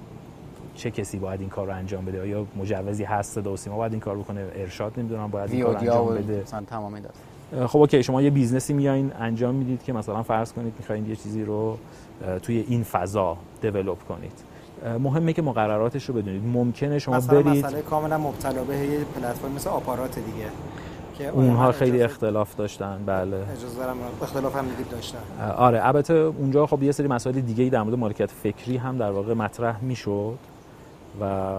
چه کسی باید این کار رو انجام بده؟ یا مجوزی هست صدا و سیما باید این کار بکنه؟ ارشاد نمی‌دونم باید این کار انجام بده. مثلا تمام این خب okay شما یه business ی میایین انجام می‌دید که مثلا فرض کنید می‌خواین یه چیزی رو توی این فضا develop کنید. مهمه که مقرراتش رو بدونید. ممکنه شما مثلا برید مسئله کاملا مبتلا به یه پلتفرم مثل آپارات دیگه. که اونها خیلی اختلاف داشتن. بله. اجازه دارم اختلاف هم دیگه داشتن. آره. البته اونجا خب یه سری مسائل دیگه ای در مورد مالکیت فکری هم در واقع مطرح می‌شد. و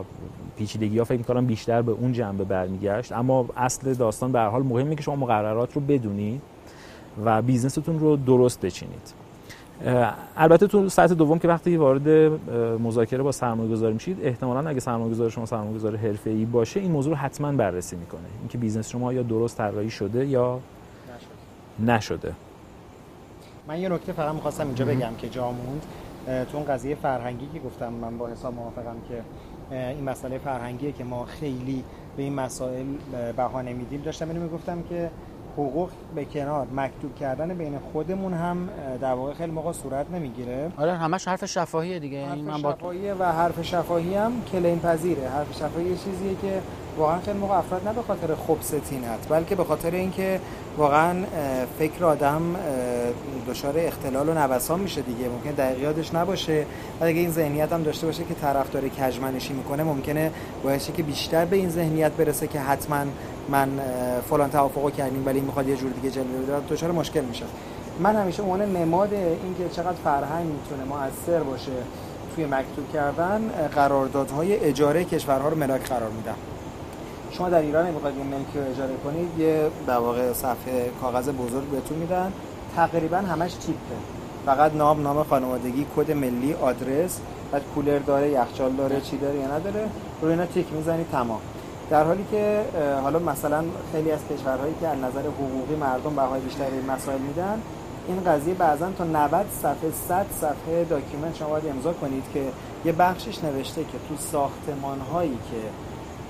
پیچیدگی ها فکر می‌کنم بیشتر به اون جنبه برمیگشت. اما اصل داستان به هر حال مهمه که شما مقررات رو بدونید و business تون رو درست بچینید. البته تو سطح دوم که وقتی وارد مذاکره با سرمایه گذاری میشید احتمالا اگه سرمایه گذار شما سرمایه گذار ای باشه این موضوع رو حتما بررسی می‌کنه. اینکه business شما آیا درست طراحی شده یا نشده. نشده. من یه نکته فقط می‌خواستم اینجا بگم که جا موند. اون قضیه فرهنگی که گفتم من با حساب موافقم که این مسئله فرهنگیه که ما خیلی به این مسائل بها نمیدیم داشتم اینو می‌گفتم که حقوق به کنار مکتوب کردن بین خودمون هم در واقع خیلی موقع صورت نمی‌گیره. آره همش حرف شفاهیه دیگه. حرف من با... و حرف شفاهی هم کلیم پذیره. حرف شفاهی چیزیه که واقعا خیلی موقع افراد نه به خاطر خبثتینت بلکه به خاطر اینکه واقعا فکر آدم دچار اختلال و نوسان میشه دیگه. ممکن دقیقیاتش نباشه. و اگه این ذهنیت هم داشته باشه که طرفدار کجمنشی می‌کنه ممکنه باعث که بیشتر به این ذهنیت برسه که حتما من فلان توافقو کردیم ولی می‌خواد یه جور دیگه جلوه بده دچار مشکل میشه. من همیشه عنوان نماد اینکه چقدر فرهنگ می‌تونه موثر باشه توی مکتوب کردن قراردادهای اجاره کشورها رو ملاک قرار میدم. شما در ایران می‌خواید یه ملکی رو اجاره کنید یه در واقع صفحه کاغذ بزرگ بهتون میدن. تقریبا همش تیپه فقط نام نام خانوادگی کد ملی آدرس بعد کولر داره یخچال داره چی داره یا نداره. رو اینا تیک می‌زنید تمام. در حالی که حالا مثلا خیلی از کشورهایی که از نظر حقوقی مردم بهای بیشتری مسائل میدن این قضیه بعضا تا 90 صفحه 100 صفحه document شما باید امضا کنید که یه بخشش نوشته که تو ساختمان هایی که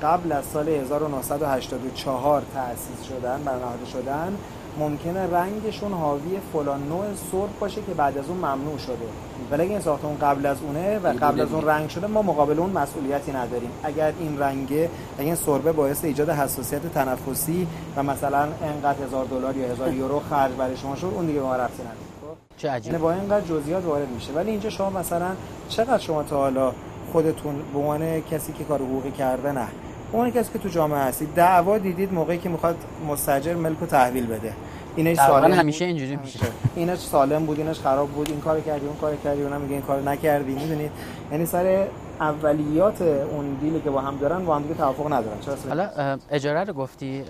قبل از سال 1984 تأسیس شدن برنامه شدن ممکنه رنگشون حاوی فلان نوع سرخ باشه که بعد از اون ممنوع شده. ولی اگه این ساختمون قبل از اونه و قبل از اون رنگ شده ما مقابل اون مسئولیتی نداریم. اگر این رنگه اگه این سربه باعث ایجاد حساسیت تنفسی و مثلا انقدر هزار دلار یا هزار یورو خرج برای شما شد اون دیگه ما رفتی نداره. خب؟ چه عجیب یعنی با اینقدر جزئیات وارد میشه. ولی اینجا شما مثلا چقدر شما تا حالا خودتون به عنوان کسی که کار حقوقی کرده نه. اون کسی که تو جامعه هستید دعوا دیدید موقعی که می‌خواد مستاجر ملک رو تحویل بده. اینش سالم همیشه اینجوری میشه. اینش سالم بود اینش خراب بود. این کار کردی اون کار کردی اونم میگه این کار نکردی. می‌دونید یعنی سر اولیات اون دیلی که با هم دارن با هم دیگه توافق ندارن. چرا حالا اجاره رو گفتی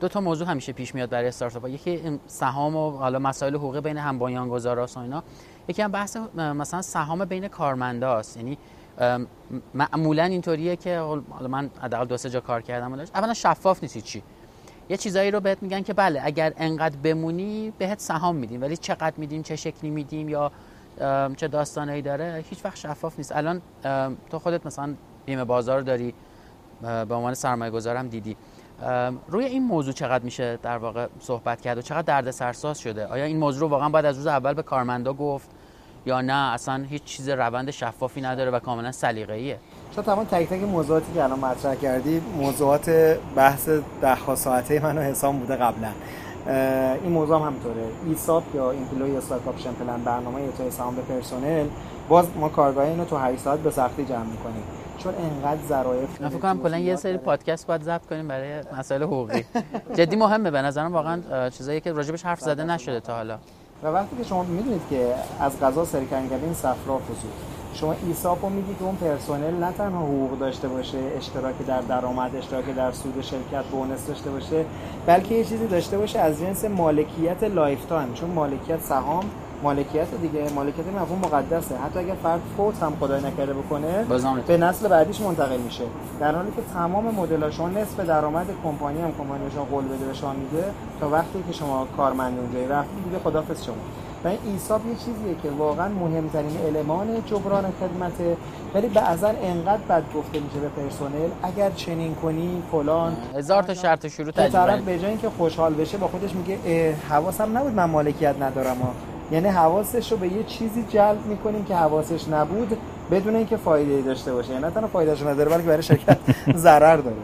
دو تا موضوع همیشه پیش میاد برای استارتاپ یکی سهام و حالا مسائل حقوقی بین هم بنیانگذارا و اینا. یکی هم بحث مثلا سهام بین کارمنداست. یعنی معمولا اینطوریه که حالا من حداقل دو سه جا کار کردم داشت. اولا شفاف نیستی چی یه چیزایی رو بهت میگن که بله اگر انقدر بمونی بهت سهام میدیم ولی چقدر میدیم چه شکلی میدیم یا چه داستانایی داره هیچ وقت شفاف نیست. الان تو خودت مثلا بیمه بازار داری به عنوان سرمایه گذارم دیدی روی این موضوع چقدر میشه در واقع صحبت کرد و چقدر درد سرساز شده؟ آیا این موضوع رو واقعا باید از روز اول به کارمندا گفت؟ یا نه اصلا هیچ چیز روند شفافی نداره و کاملا سلیقه‌ایه. چون تمام تک تک موضوعاتی که الان مطرح کردی موضوعات بحث ده ساعته من و حسام بوده قبلا. این موضوع هم همینطوره ESOP یا employee stock option plan برنامه اعطای سهام به پرسنل. باز ما کارگاه اینو تو 8 ساعت به سختی جمع می‌کنیم. چون انقدر ظرافت من فکر کنم کلا یه سری پادکست باید ضبط کنیم برای مسائل حقوقی. جدی مهمه به نظرم واقعا چیزایی که راجبش حرف زده نشده تا حالا. و وقتی که شما می‌دونید که از قضا سرکنگبین صفرا فزود شما ESOP رو میگی که اون پرسنل نه تنها حقوق داشته باشه اشتراک در درآمد اشتراک در سود شرکت bonus داشته باشه بلکه یه چیزی داشته باشه از جنس مالکیت lifetime. چون مالکیت سهام مالکیت دیگه. مالکیت مفهوم مقدسه. حتی اگر فرد فوت هم خدای نکرده بکنه به نسل بعدیش منتقل میشه. در حالی که تمام مدل شما نصف درآمد کمپانی هم کمپانی شما قول بده به شما میده تا وقتی که شما کارمند اونجایی رفتید دیگه خدافظ شما. و این ایساب یه چیزیه که واقعا مهمترین المان جبران خدمته ولی بعضا انقدر بد گفته میشه به پرسنل اگر چنین کنی فلان. هزار تا شرط شروع طرف به جای اینکه خوشحال بشه با خودش میگه حواسم نبود من مالکیت ندارم ها. یعنی حواسش رو به یه چیزی جلب می‌کنیم که حواسش نبود بدون اینکه فایده داشته باشه. یعنی نه تنها فایدهش نداره بلکه برای شرکت ضرر داره.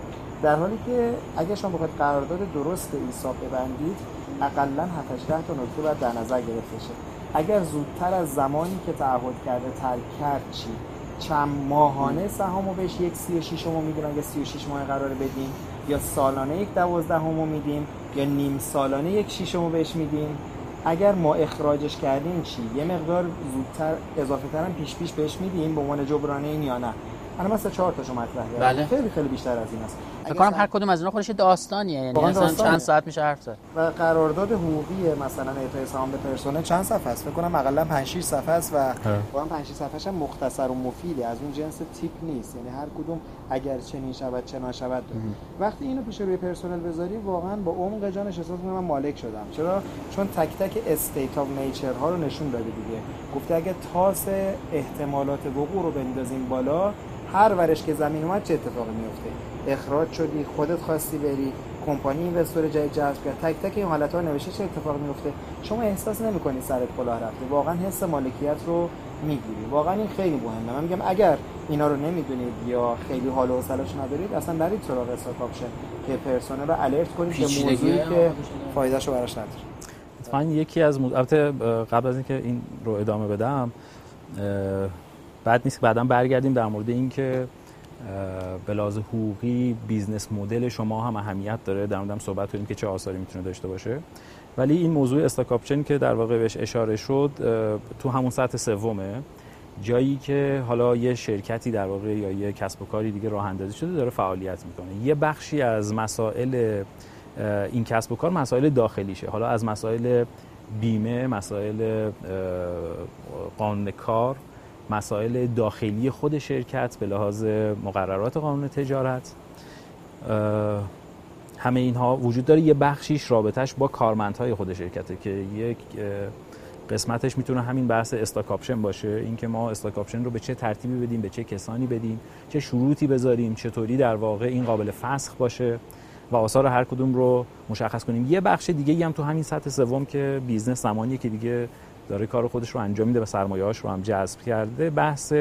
در حالی که اگه شما بخواید قرارداد درست ایسا ببندید اقلا 7 تا نکته باید در نظر گرفته شه. اگر زودتر از زمانی که تعهد کرده ترک کرد چی؟ چند ماهانه سهامو بهش یک سی و شیش میدیم اگه سی و شیش ماه قراره بدیم یا سالانه یک دوازدهمو میدیم یا نیم سالانه یک شیشمو بهش میدیم. اگر ما اخراجش کردیم چی؟ یه مقدار زودتر اضافه ترم پیش پیش بهش میدیم به عنوان جبران این یا نه. الان مثلا چهار تاشو مطرح کردم. بله. خیلی خیلی بیشتر از این است. فکر کنم هر کدوم از اینا خودش داستانیه. یعنی مثلا داستانه. چند ساعت میشه حرف زد و قرارداد حقوقی مثلا اعطای سهام به پرسنل چند صفحه است؟ فکر کنم حداقل 5 6 صفحه است و واقعا 5 6 صفحهش هم مختصر و مفیده از اون جنس تیپ نیست. یعنی هر کدوم اگر چنین شود چه نشود داره. وقتی اینو پیش روی پرسنل بذاری واقعا با عمق جانش احساس می‌کنم من مالک شدم. چرا؟ چون تک تک state of nature ها رو نشون داده دیگه. گفته اگه تاس احتمالات وقوع رو بندازیم بالا هر ورش که زمین اومد چه اتفاقی میفته اخراج شدی خودت خواستی بری کمپانی investor جدید جذب کرد. تک تک این حالت‌ها رو نوشته چه اتفاقی میفته شما احساس نمی‌کنی سرت کلاه رفته. واقعا حس مالکیت رو می‌گیری. واقعا این خیلی مهمه. من میگم اگر اینا رو نمی‌دونید یا خیلی حال و حوصله‌اش ندارید اصلا برید سراغ stock option. که پرسنل رو alert کنید که موضوعی که. فایدهشو براش نداره. اتفاقا یکی از البته قبل از اینکه این رو ادامه بدم بعد نیست که بعدا برگردیم در مورد اینکه به لحاظ حقوقی business model شما هم اهمیت داره. در موردم صحبت کنیم که چه آثاری می‌تونه داشته باشه. ولی این موضوع stock option که در واقع بهش اشاره شد تو همون سطح سومه. جایی که حالا یه شرکتی در واقع یا یه کسب و کاری دیگه راه اندازی شده داره فعالیت می‌کنه. یه بخشی از مسائل این کسب و کار مسائل داخلیشه. حالا از مسائل بیمه مسائل قانون کار مسائل داخلی خود شرکت به لحاظ مقررات قانون تجارت همه اینها وجود داره. یه بخشیش رابطش با کارمندهای خود شرکته که یک قسمتش می‌تونه همین بحث stock option باشه. اینکه ما stock option رو به چه ترتیبی بدیم به چه کسانی بدیم چه شروطی بذاریم چطوری در واقع این قابل فسخ باشه و آثار هر کدوم رو مشخص کنیم. یه بخش دیگه هم تو همین سطح سوم که business زمانیه که دیگه داره کار خودش رو انجام میده و سرمایه‌هاش رو هم جذب کرده. بحث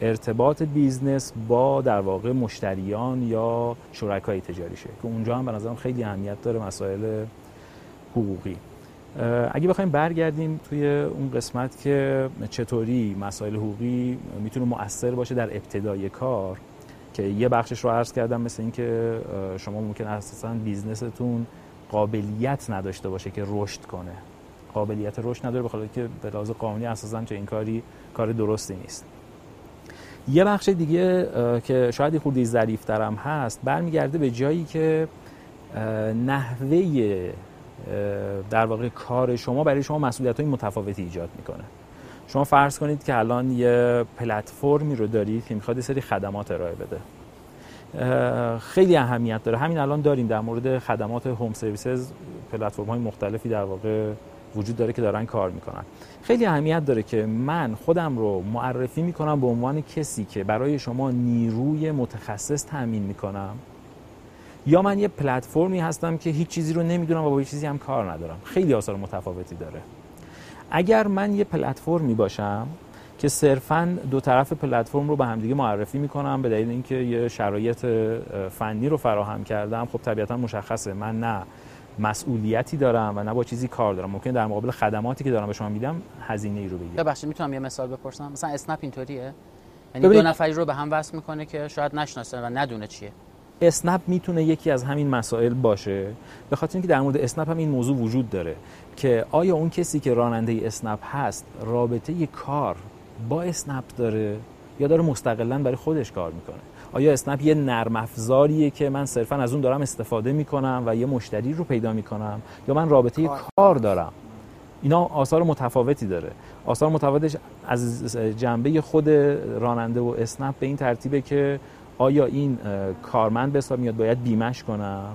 ارتباط business با در واقع مشتریان یا شرکای تجاریشه که اونجا هم به نظرم خیلی اهمیت داره مسائل حقوقی. اگه بخوایم برگردیم توی اون قسمت که چطوری مسائل حقوقی می‌تونه مؤثر باشه در ابتدای کار که یه بخشش رو عرض کردم مثل اینکه شما ممکن اساسا بیزنستون قابلیت نداشته باشه که رشد کنه. قابلیت رشد نداره بخاطر که به لحاظ قانونی اساسا چه این کاری کار درستی نیست. یه بخش دیگه که شاید یه خورده ظریف هم هست برمیگرده به جایی که نحوه در واقع کار شما برای شما مسئولیت های متفاوتی ایجاد می‌کنه. شما فرض کنید که الان یه پلتفرمی رو دارید که می‌خواد سری خدمات ارائه بده. خیلی اهمیت داره. همین الان داریم در مورد خدمات هوم سرویسز پلتفرم های مختلفی در واقع وجود داره که دارن کار می‌کنن. خیلی اهمیت داره که من خودم رو معرفی می‌کنم به عنوان کسی که برای شما نیروی متخصص تامین می‌کنم یا من یه پلتفرمی هستم که هیچ چیزی رو نمی‌دونم و با هیچ چیزی هم کار ندارم. خیلی آثار متفاوتی داره. اگر من یه پلتفرمی باشم که صرفا دو طرف پلتفرم رو به همدیگه معرفی می‌کنم به دلیل اینکه یه شرایط فنی رو فراهم کردم خب طبیعتا مشخصه. من نه. مسئولیتی دارم و نه با چیزی کار دارم. ممکن در مقابل خدماتی که دارم به شما میدم هزینه ای رو بگیرم. ببخشید می‌تونم یه مثال بپرسم؟ مثلا اسنپ اینطوریه؟ یعنی دو نفری رو به هم وصل می‌کنه که شاید نشناسه و ندونه چیه. اسنپ می‌تونه یکی از همین مسائل باشه. به خاطر اینکه در مورد اسنپ هم این موضوع وجود داره که آیا اون کسی که راننده اسنپ هست رابطه کار با اسنپ داره یا داره مستقلا برای خودش کار می‌کنه؟ آیا اسنپ یه نرم افزاریه که من صرفا از اون دارم استفاده می‌کنم و یه مشتری رو پیدا می‌کنم؟ یا من رابطه ی کار. دارم؟ اینا آثار متفاوتی داره. آثار متفاوتش از جنبه خود راننده و اسنپ به این ترتیبه که آیا این کارمند به حساب میاد باید بیمش کنم؟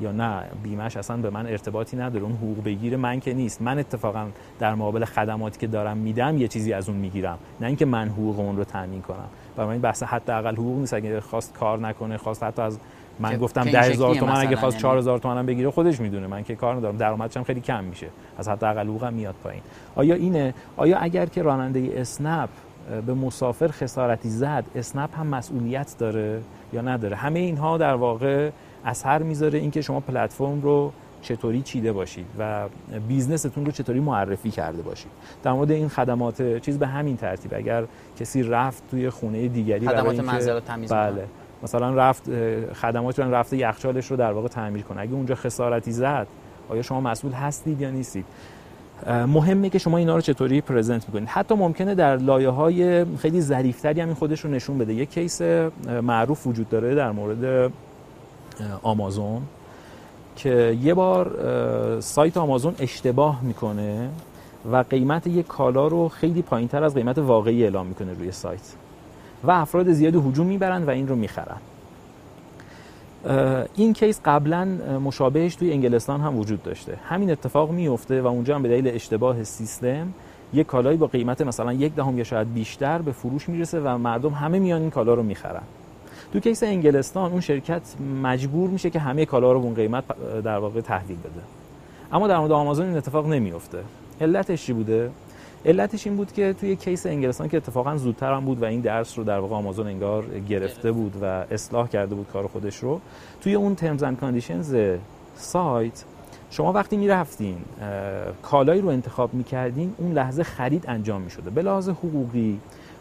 یا نه بیمش اصلا به من ارتباطی نداره. اون حقوق بگیر من که نیست. من اتفاقا در مقابل خدماتی که دارم میدم یه چیزی از اون می‌گیرم. نه اینکه من حقوق اون رو تامین کنم. برای من بحث حداقل حقوق نیست. اگه خواست کار نکنه خواست حتی از من گفتم که ده این هزار شکلیه تومن اگه خواست یعنی- چهار هزار تومن هم بگیره خودش می‌دونه. من که کار ندارم. درآمدش هم خیلی کم میشه. از حداقل حقوقم میاد پایین. آیا اینه؟ آیا اگر که راننده اسنپ به مسافر خسارتی زد اسنپ هم مسئولیت داره یا نداره؟ همه اینها در واقع اثر می‌ذاره اینکه شما پلتفرم رو چطوری چیده باشید و بیزنستون رو چطوری معرفی کرده باشید. در مورد این خدمات چیز به همین ترتیب اگر کسی رفت توی خونه دیگری خدمات منزل رو تمیز بله. مثلا رفت خدمات رو رفته یخچالش رو در واقع تعمیر کنه. اگه اونجا خسارتی زد آیا شما مسئول هستید یا نیستید؟ مهمه که شما اینا رو چطوری present می‌کنید. حتی ممکنه در لایه های خیلی ظریفتری هم این خودش رو نشون بده. یک case معروف وجود داره در مورد آمازون که یه بار سایت آمازون اشتباه می‌کنه و قیمت یک کالا رو خیلی پایین تر از قیمت واقعی اعلام می‌کنه روی سایت و افراد زیادی هجوم می‌برن و این رو می‌خرن. این case قبلا مشابهش توی انگلستان هم وجود داشته. همین اتفاق میفته و اونجا هم به دلیل اشتباه سیستم یک کالایی با قیمت مثلا یک دهم یا شاید بیشتر به فروش می‌رسه و مردم همه میان این کالا رو می‌خرن. تو کیس انگلستان اون شرکت مجبور میشه که همه کالا رو اون قیمت در واقع تحویل بده. اما در مورد آمازون این اتفاق نمیفته علتش چی بوده؟ علتش این بود که توی کیس انگلستان که اتفاقا زودتر هم بود و این درس رو در واقع آمازون انگار گرفته بود و اصلاح کرده بود کار خودش رو توی اون terms and conditions سایت شما وقتی می‌رفتین کالایی رو انتخاب می‌کردین اون لحظه خرید انجام می‌شده. به لحاظ حقوقی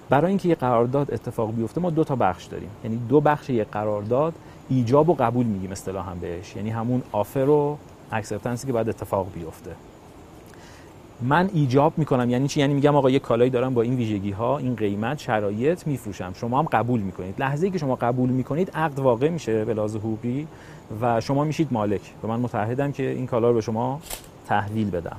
برای اینکه یه قرارداد اتفاق بیفته ما دو تا بخش داریم. یعنی دو بخش یه قرارداد ایجاب و قبول میگیم اصطلاحا بهش. یعنی همون offer و acceptance ی که باید اتفاق بیفته. من ایجاب می‌کنم یعنی چی؟ یعنی میگم آقا یه کالایی دارم با این ویژگی ها این قیمت شرایط میفروشم. شما هم قبول می‌کنید. لحظه ای که شما قبول می‌کنید عقد واقع میشه به لحاظ حقوقی و شما میشید مالک. و من متعهدم که این کالا رو به شما تحویل بدم.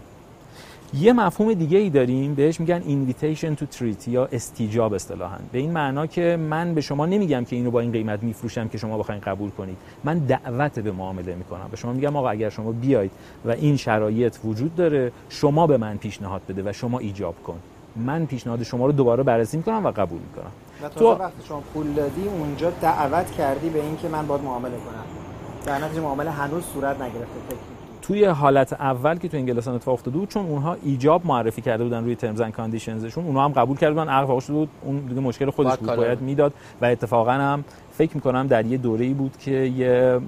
یه مفهوم دیگه ای داریم بهش میگن invitation to treat یا استیجاب اصطلاحا. به این معنا که من به شما نمیگم که اینو با این قیمت میفروشم که شما بخواید قبول کنید. من دعوت به معامله می‌کنم. به شما میگم آقا اگر شما بیاید و این شرایط وجود داره شما به من پیشنهاد بده و شما ایجاب کن. من پیشنهاد شما رو دوباره بررسی می‌کنم و قبول می‌کنم. تو وقتی شما پول دادی اونجا دعوت کردی به اینکه من باید معامله کنم. در نتیجه معامله هنوز صورت نگرفته فکر توی حالت اول که تو انگلستان اتفاق افتاده بود چون اونها ایجاب معرفی کرده بودن روی ترمز اند کاندیشنزشون اونها هم قبول کرده بودن عقد شده بود اون دیگه مشکل خودش بود باید می‌داد. و اتفاقا هم فکر می‌کنم در یه دوره ای بود که یه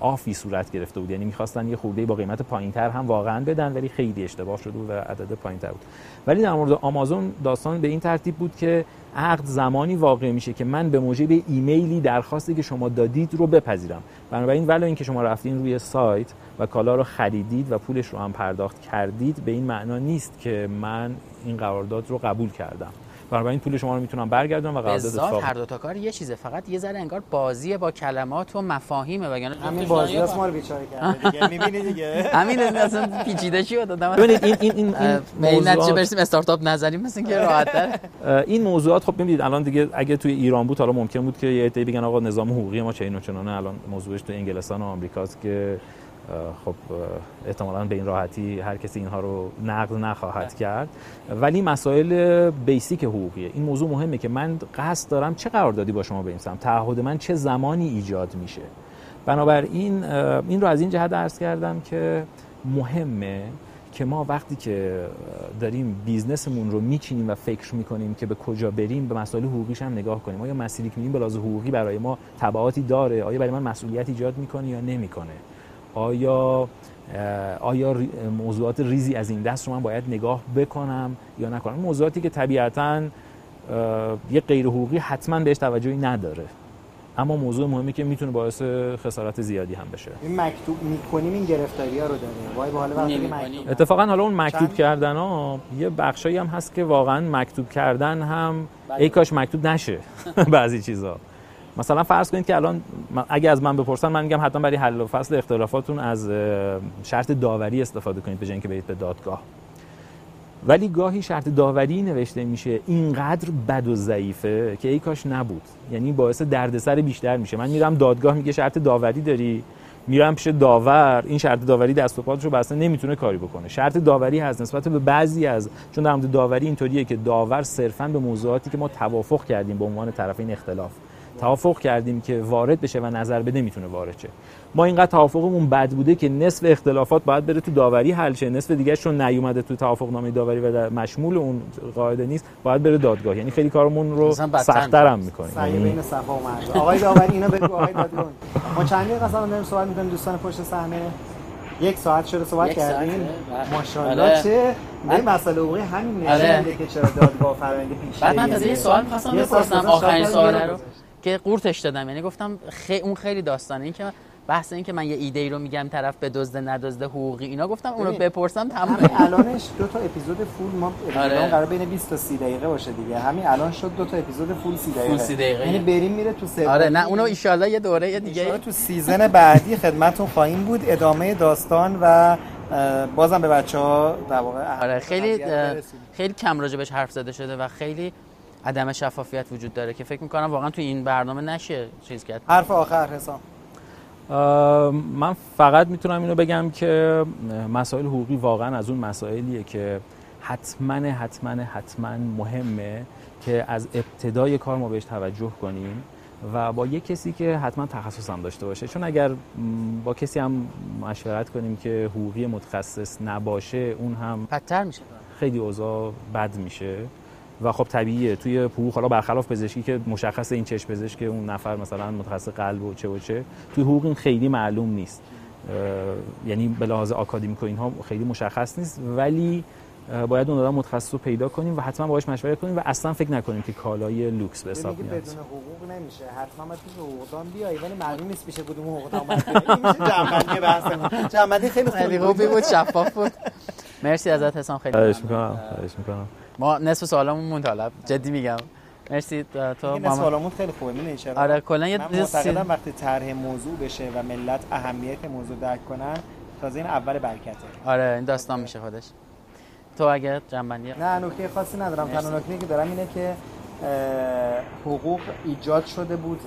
آفی صورت گرفته بود. یعنی می‌خواستن یه خورده با قیمت پایینتر هم واقعا بدن ولی خیلی اشتباه شده و عدد پایینتر بود. ولی در مورد آمازون داستان به این ترتیب بود که عقد زمانی واقع میشه که من به موجب ایمیلی درخواستی که شما دادید رو بپذیرم. بنابراین ولی اینکه شما رفتین روی سایت و کالا رو خریدید و پولش رو هم پرداخت کردید به این معنا نیست که من این قرارداد رو قبول کردم. بنابراین پول شما رو می‌تونم برگردونم و قرارداد اتفاق هر دو تا کار یه چیزه فقط یه ذره انگار بازی با کلمات و مفاهیمه وگرنه همین بازی است ما رو بیچاره کرده دیگه. می‌بینی دیگه؟ همین اصلا پیچیده شی دادم ببینید این این این, این نتیجه برسیم استارتاپ نظری مثل که راحت این موضوعات خب ببینید الان دیگه اگه توی ایران بود حالا ممکن بود که یه عده بگن آقا نظام حقوقی ما چه و چنانه الان موضوعش تو انگلستان و آمریکاست که خب احتمالا به این راحتی هر کسی اینها رو نقد نخواهد کرد. ولی مسائل بیسیک حقوقیه. این موضوع مهمه که من قصد دارم چه قراردادی با شما بنویسم. تعهد من چه زمانی ایجاد میشه. بنابراین این رو از این جهت عرض کردم که مهمه که ما وقتی که داریم بیزنسمون رو میچینیم و فکر می‌کنیم که به کجا بریم به مسائل حقوقیش هم نگاه کنیم. آیا مسیری که میریم به لحاظ حقوقی برای ما تبعاتی داره؟ آیا برای من مسئولیت ایجاد می‌کنه یا نمی‌کنه؟ آیا آیا موضوعات ریزی از این دست رو من باید نگاه بکنم یا نکنم؟ موضوعاتی که طبیعتا یه غیر حقوقی حتما بهش توجهی نداره. اما موضوع مهمی که می‌تونه باعث خسارت زیادی هم بشه. این مکتوب می‌کنیم این گرفتاری ها رو داره. وای به حال وقتی اتفاقا حالا اون مکتوب کردن ها یه بخشایی هم هست که واقعا مکتوب کردن هم بله. ای کاش مکتوب نشه. بعضی چیزا. مثلا فرض کنید که الان اگه از من بپرسن من میگم حتما برای حل و فصل اختلافاتون از شرط داوری استفاده کنید به جای اینکه برید به دادگاه. ولی گاهی شرط داوری نوشته میشه اینقدر بد و ضعیفه که ای کاش نبود. یعنی باعث دردسر بیشتر میشه. من میرم دادگاه میگه شرط داوری داری. میرم پیش داور این شرط داوری دست و پاتش رو بسته نمی‌تونه کاری بکنه. شرط داوری هست نسبت به بعضی از چون در مورد داوری اینطوریه که داور صرفا به موضوعاتی که ما توافق کردیم به عنوان طرفین اختلاف. توافق کردیم که وارد بشه و نظر بده می‌تونه وارد شه. ما اینقدر توافقمون بد بوده که نصف اختلافات باید بره تو داوری حل شه. نصف دیگه چون نیومده تو توافق نامه داوری و در مشمول اون قاعده نیست باید بره دادگاه. یعنی خیلی کارمون رو سخت‌تر هم می‌کنه. یعنی بین صفا و مرز آقای داوری اینا بگو. آقای دادگاه ما چند دقیقه مثلا داریم صحبت می‌کنیم؟ دوستان پشت صحنه. یک ساعت شده صحبت کردیم. بله. ماشاءالله آره. چه؟ به مسئله حقوقی همین نشون آره. میده که چرا دادگاه فرآیند پیش بعد من یه سوال می‌خواستم بپرسم. آخرین سوال رو. که قورتش دادم. یعنی گفتم خی... اون خیلی داستانه. این که بحث این که من یه ایده ای رو میگم طرف به دزده ندزده حقوقی اینا گفتم اونو بپرسم تمام الانش دو تا اپیزود فول ما آره. قرار بین 20 تا 30 دقیقه باشه دیگه. همین الان شد دو تا اپیزود فول 30 دقیقه. فول 30 دقیقه. یعنی بریم میره تو سومی آره نه اونو ایشالله یه دوره ان دیگه. تو سیزن بعدی خدمتتون خواهیم بود. ادامه داستان و بازم به بچه ها در واقع آره خیلی. خیلی کم راجبش حرف زده شده و خیلی عدم شفافیت وجود داره که فکر می‌کنم واقعا تو این برنامه نشه چیز کرد. حرف آخر حسام. من فقط می‌تونم اینو بگم که مسائل حقوقی واقعا از اون مسائلیه که حتما حتما حتما مهمه که از ابتدای کار ما بهش توجه کنیم و با یه کسی که حتما تخصص هم داشته باشه. چون اگر با کسی هم مشورت کنیم که حقوقی متخصص نباشه اون هم بدتر میشه. خیلی اوضاع بد میشه. و خب طبیعیه. توی حقوق حالا برخلاف پزشکی که مشخص این چشم پزشک اون نفر مثلا متخصص قلب و چه و چه توی حقوق این خیلی معلوم نیست. یعنی به لحاظ آکادمیک و اینها خیلی مشخص نیست ولی باید اون آدم متخصص رو پیدا کنیم و حتما باهاش مشورت کنیم و اصلا فکر نکنیم که کالای لوکس به حساب میاد. بدون حقوق نمیشه. حتما باید پیش حقوقدان بیای ولی معلوم نیست پیش کدوم حقوقدان باید میشه جنبندی خیلی خیلی خوبی بود. شفاف بود. مرسی ازت حسام. خیلی خواهش. می‌کنم. خواهش می‌کنم. ما نصف سوالمون موند حالا جدی میگم. مرسی تو محمد. سوالمون خیلی خوبه می‌دونی چرا؟ آره کلا یه معتقدم وقتی طرح موضوع بشه و ملت اهمیت موضوع درک کنن تازه این اول برکته. آره این داستان میشه خودش. تو اگه جنبندی؟ نه نکته خاصی ندارم. تنها نکته که دارم اینه که حقوق ایجاد شده بود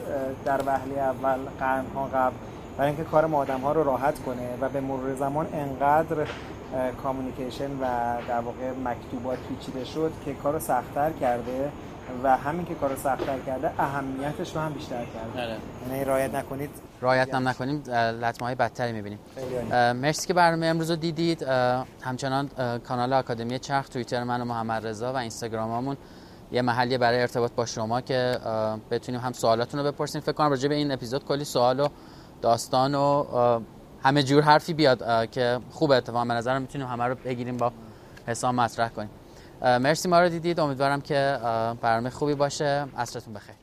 در وهله اول قرنها قبل برای اینکه کار ما آدم ها رو راحت کنه و به مرور زمان انقدر کامیونیکیشن و در واقع مکتوبات پیچیده شد که کار رو سختتر کرده و همین که کار رو سختتر کرده اهمیتش رو هم بیشتر کرده. آره. یعنی رعایت نکنید. رعایت هم نکنیم لطمه های بدتری می‌بینیم. مرسی که برنامه امروز رو دیدید. همچنان کانال آکادمی چرخ توییتر من و محمد رضا و اینستاگراممون یه محلیه برای ارتباط با شما که بتونیم هم سوالاتون رو بپرسیم. فکر کنم راجع به این اپیزود کلی سوال و داستان و همه جور حرفی بیاد که خوب اتفاقا. به نظرم می‌تونیم همه رو بگیریم با حساب مطرح کنیم. مرسی ما رو دیدید. امیدوارم که برنامه خوبی باشه. عصرتون بخیر.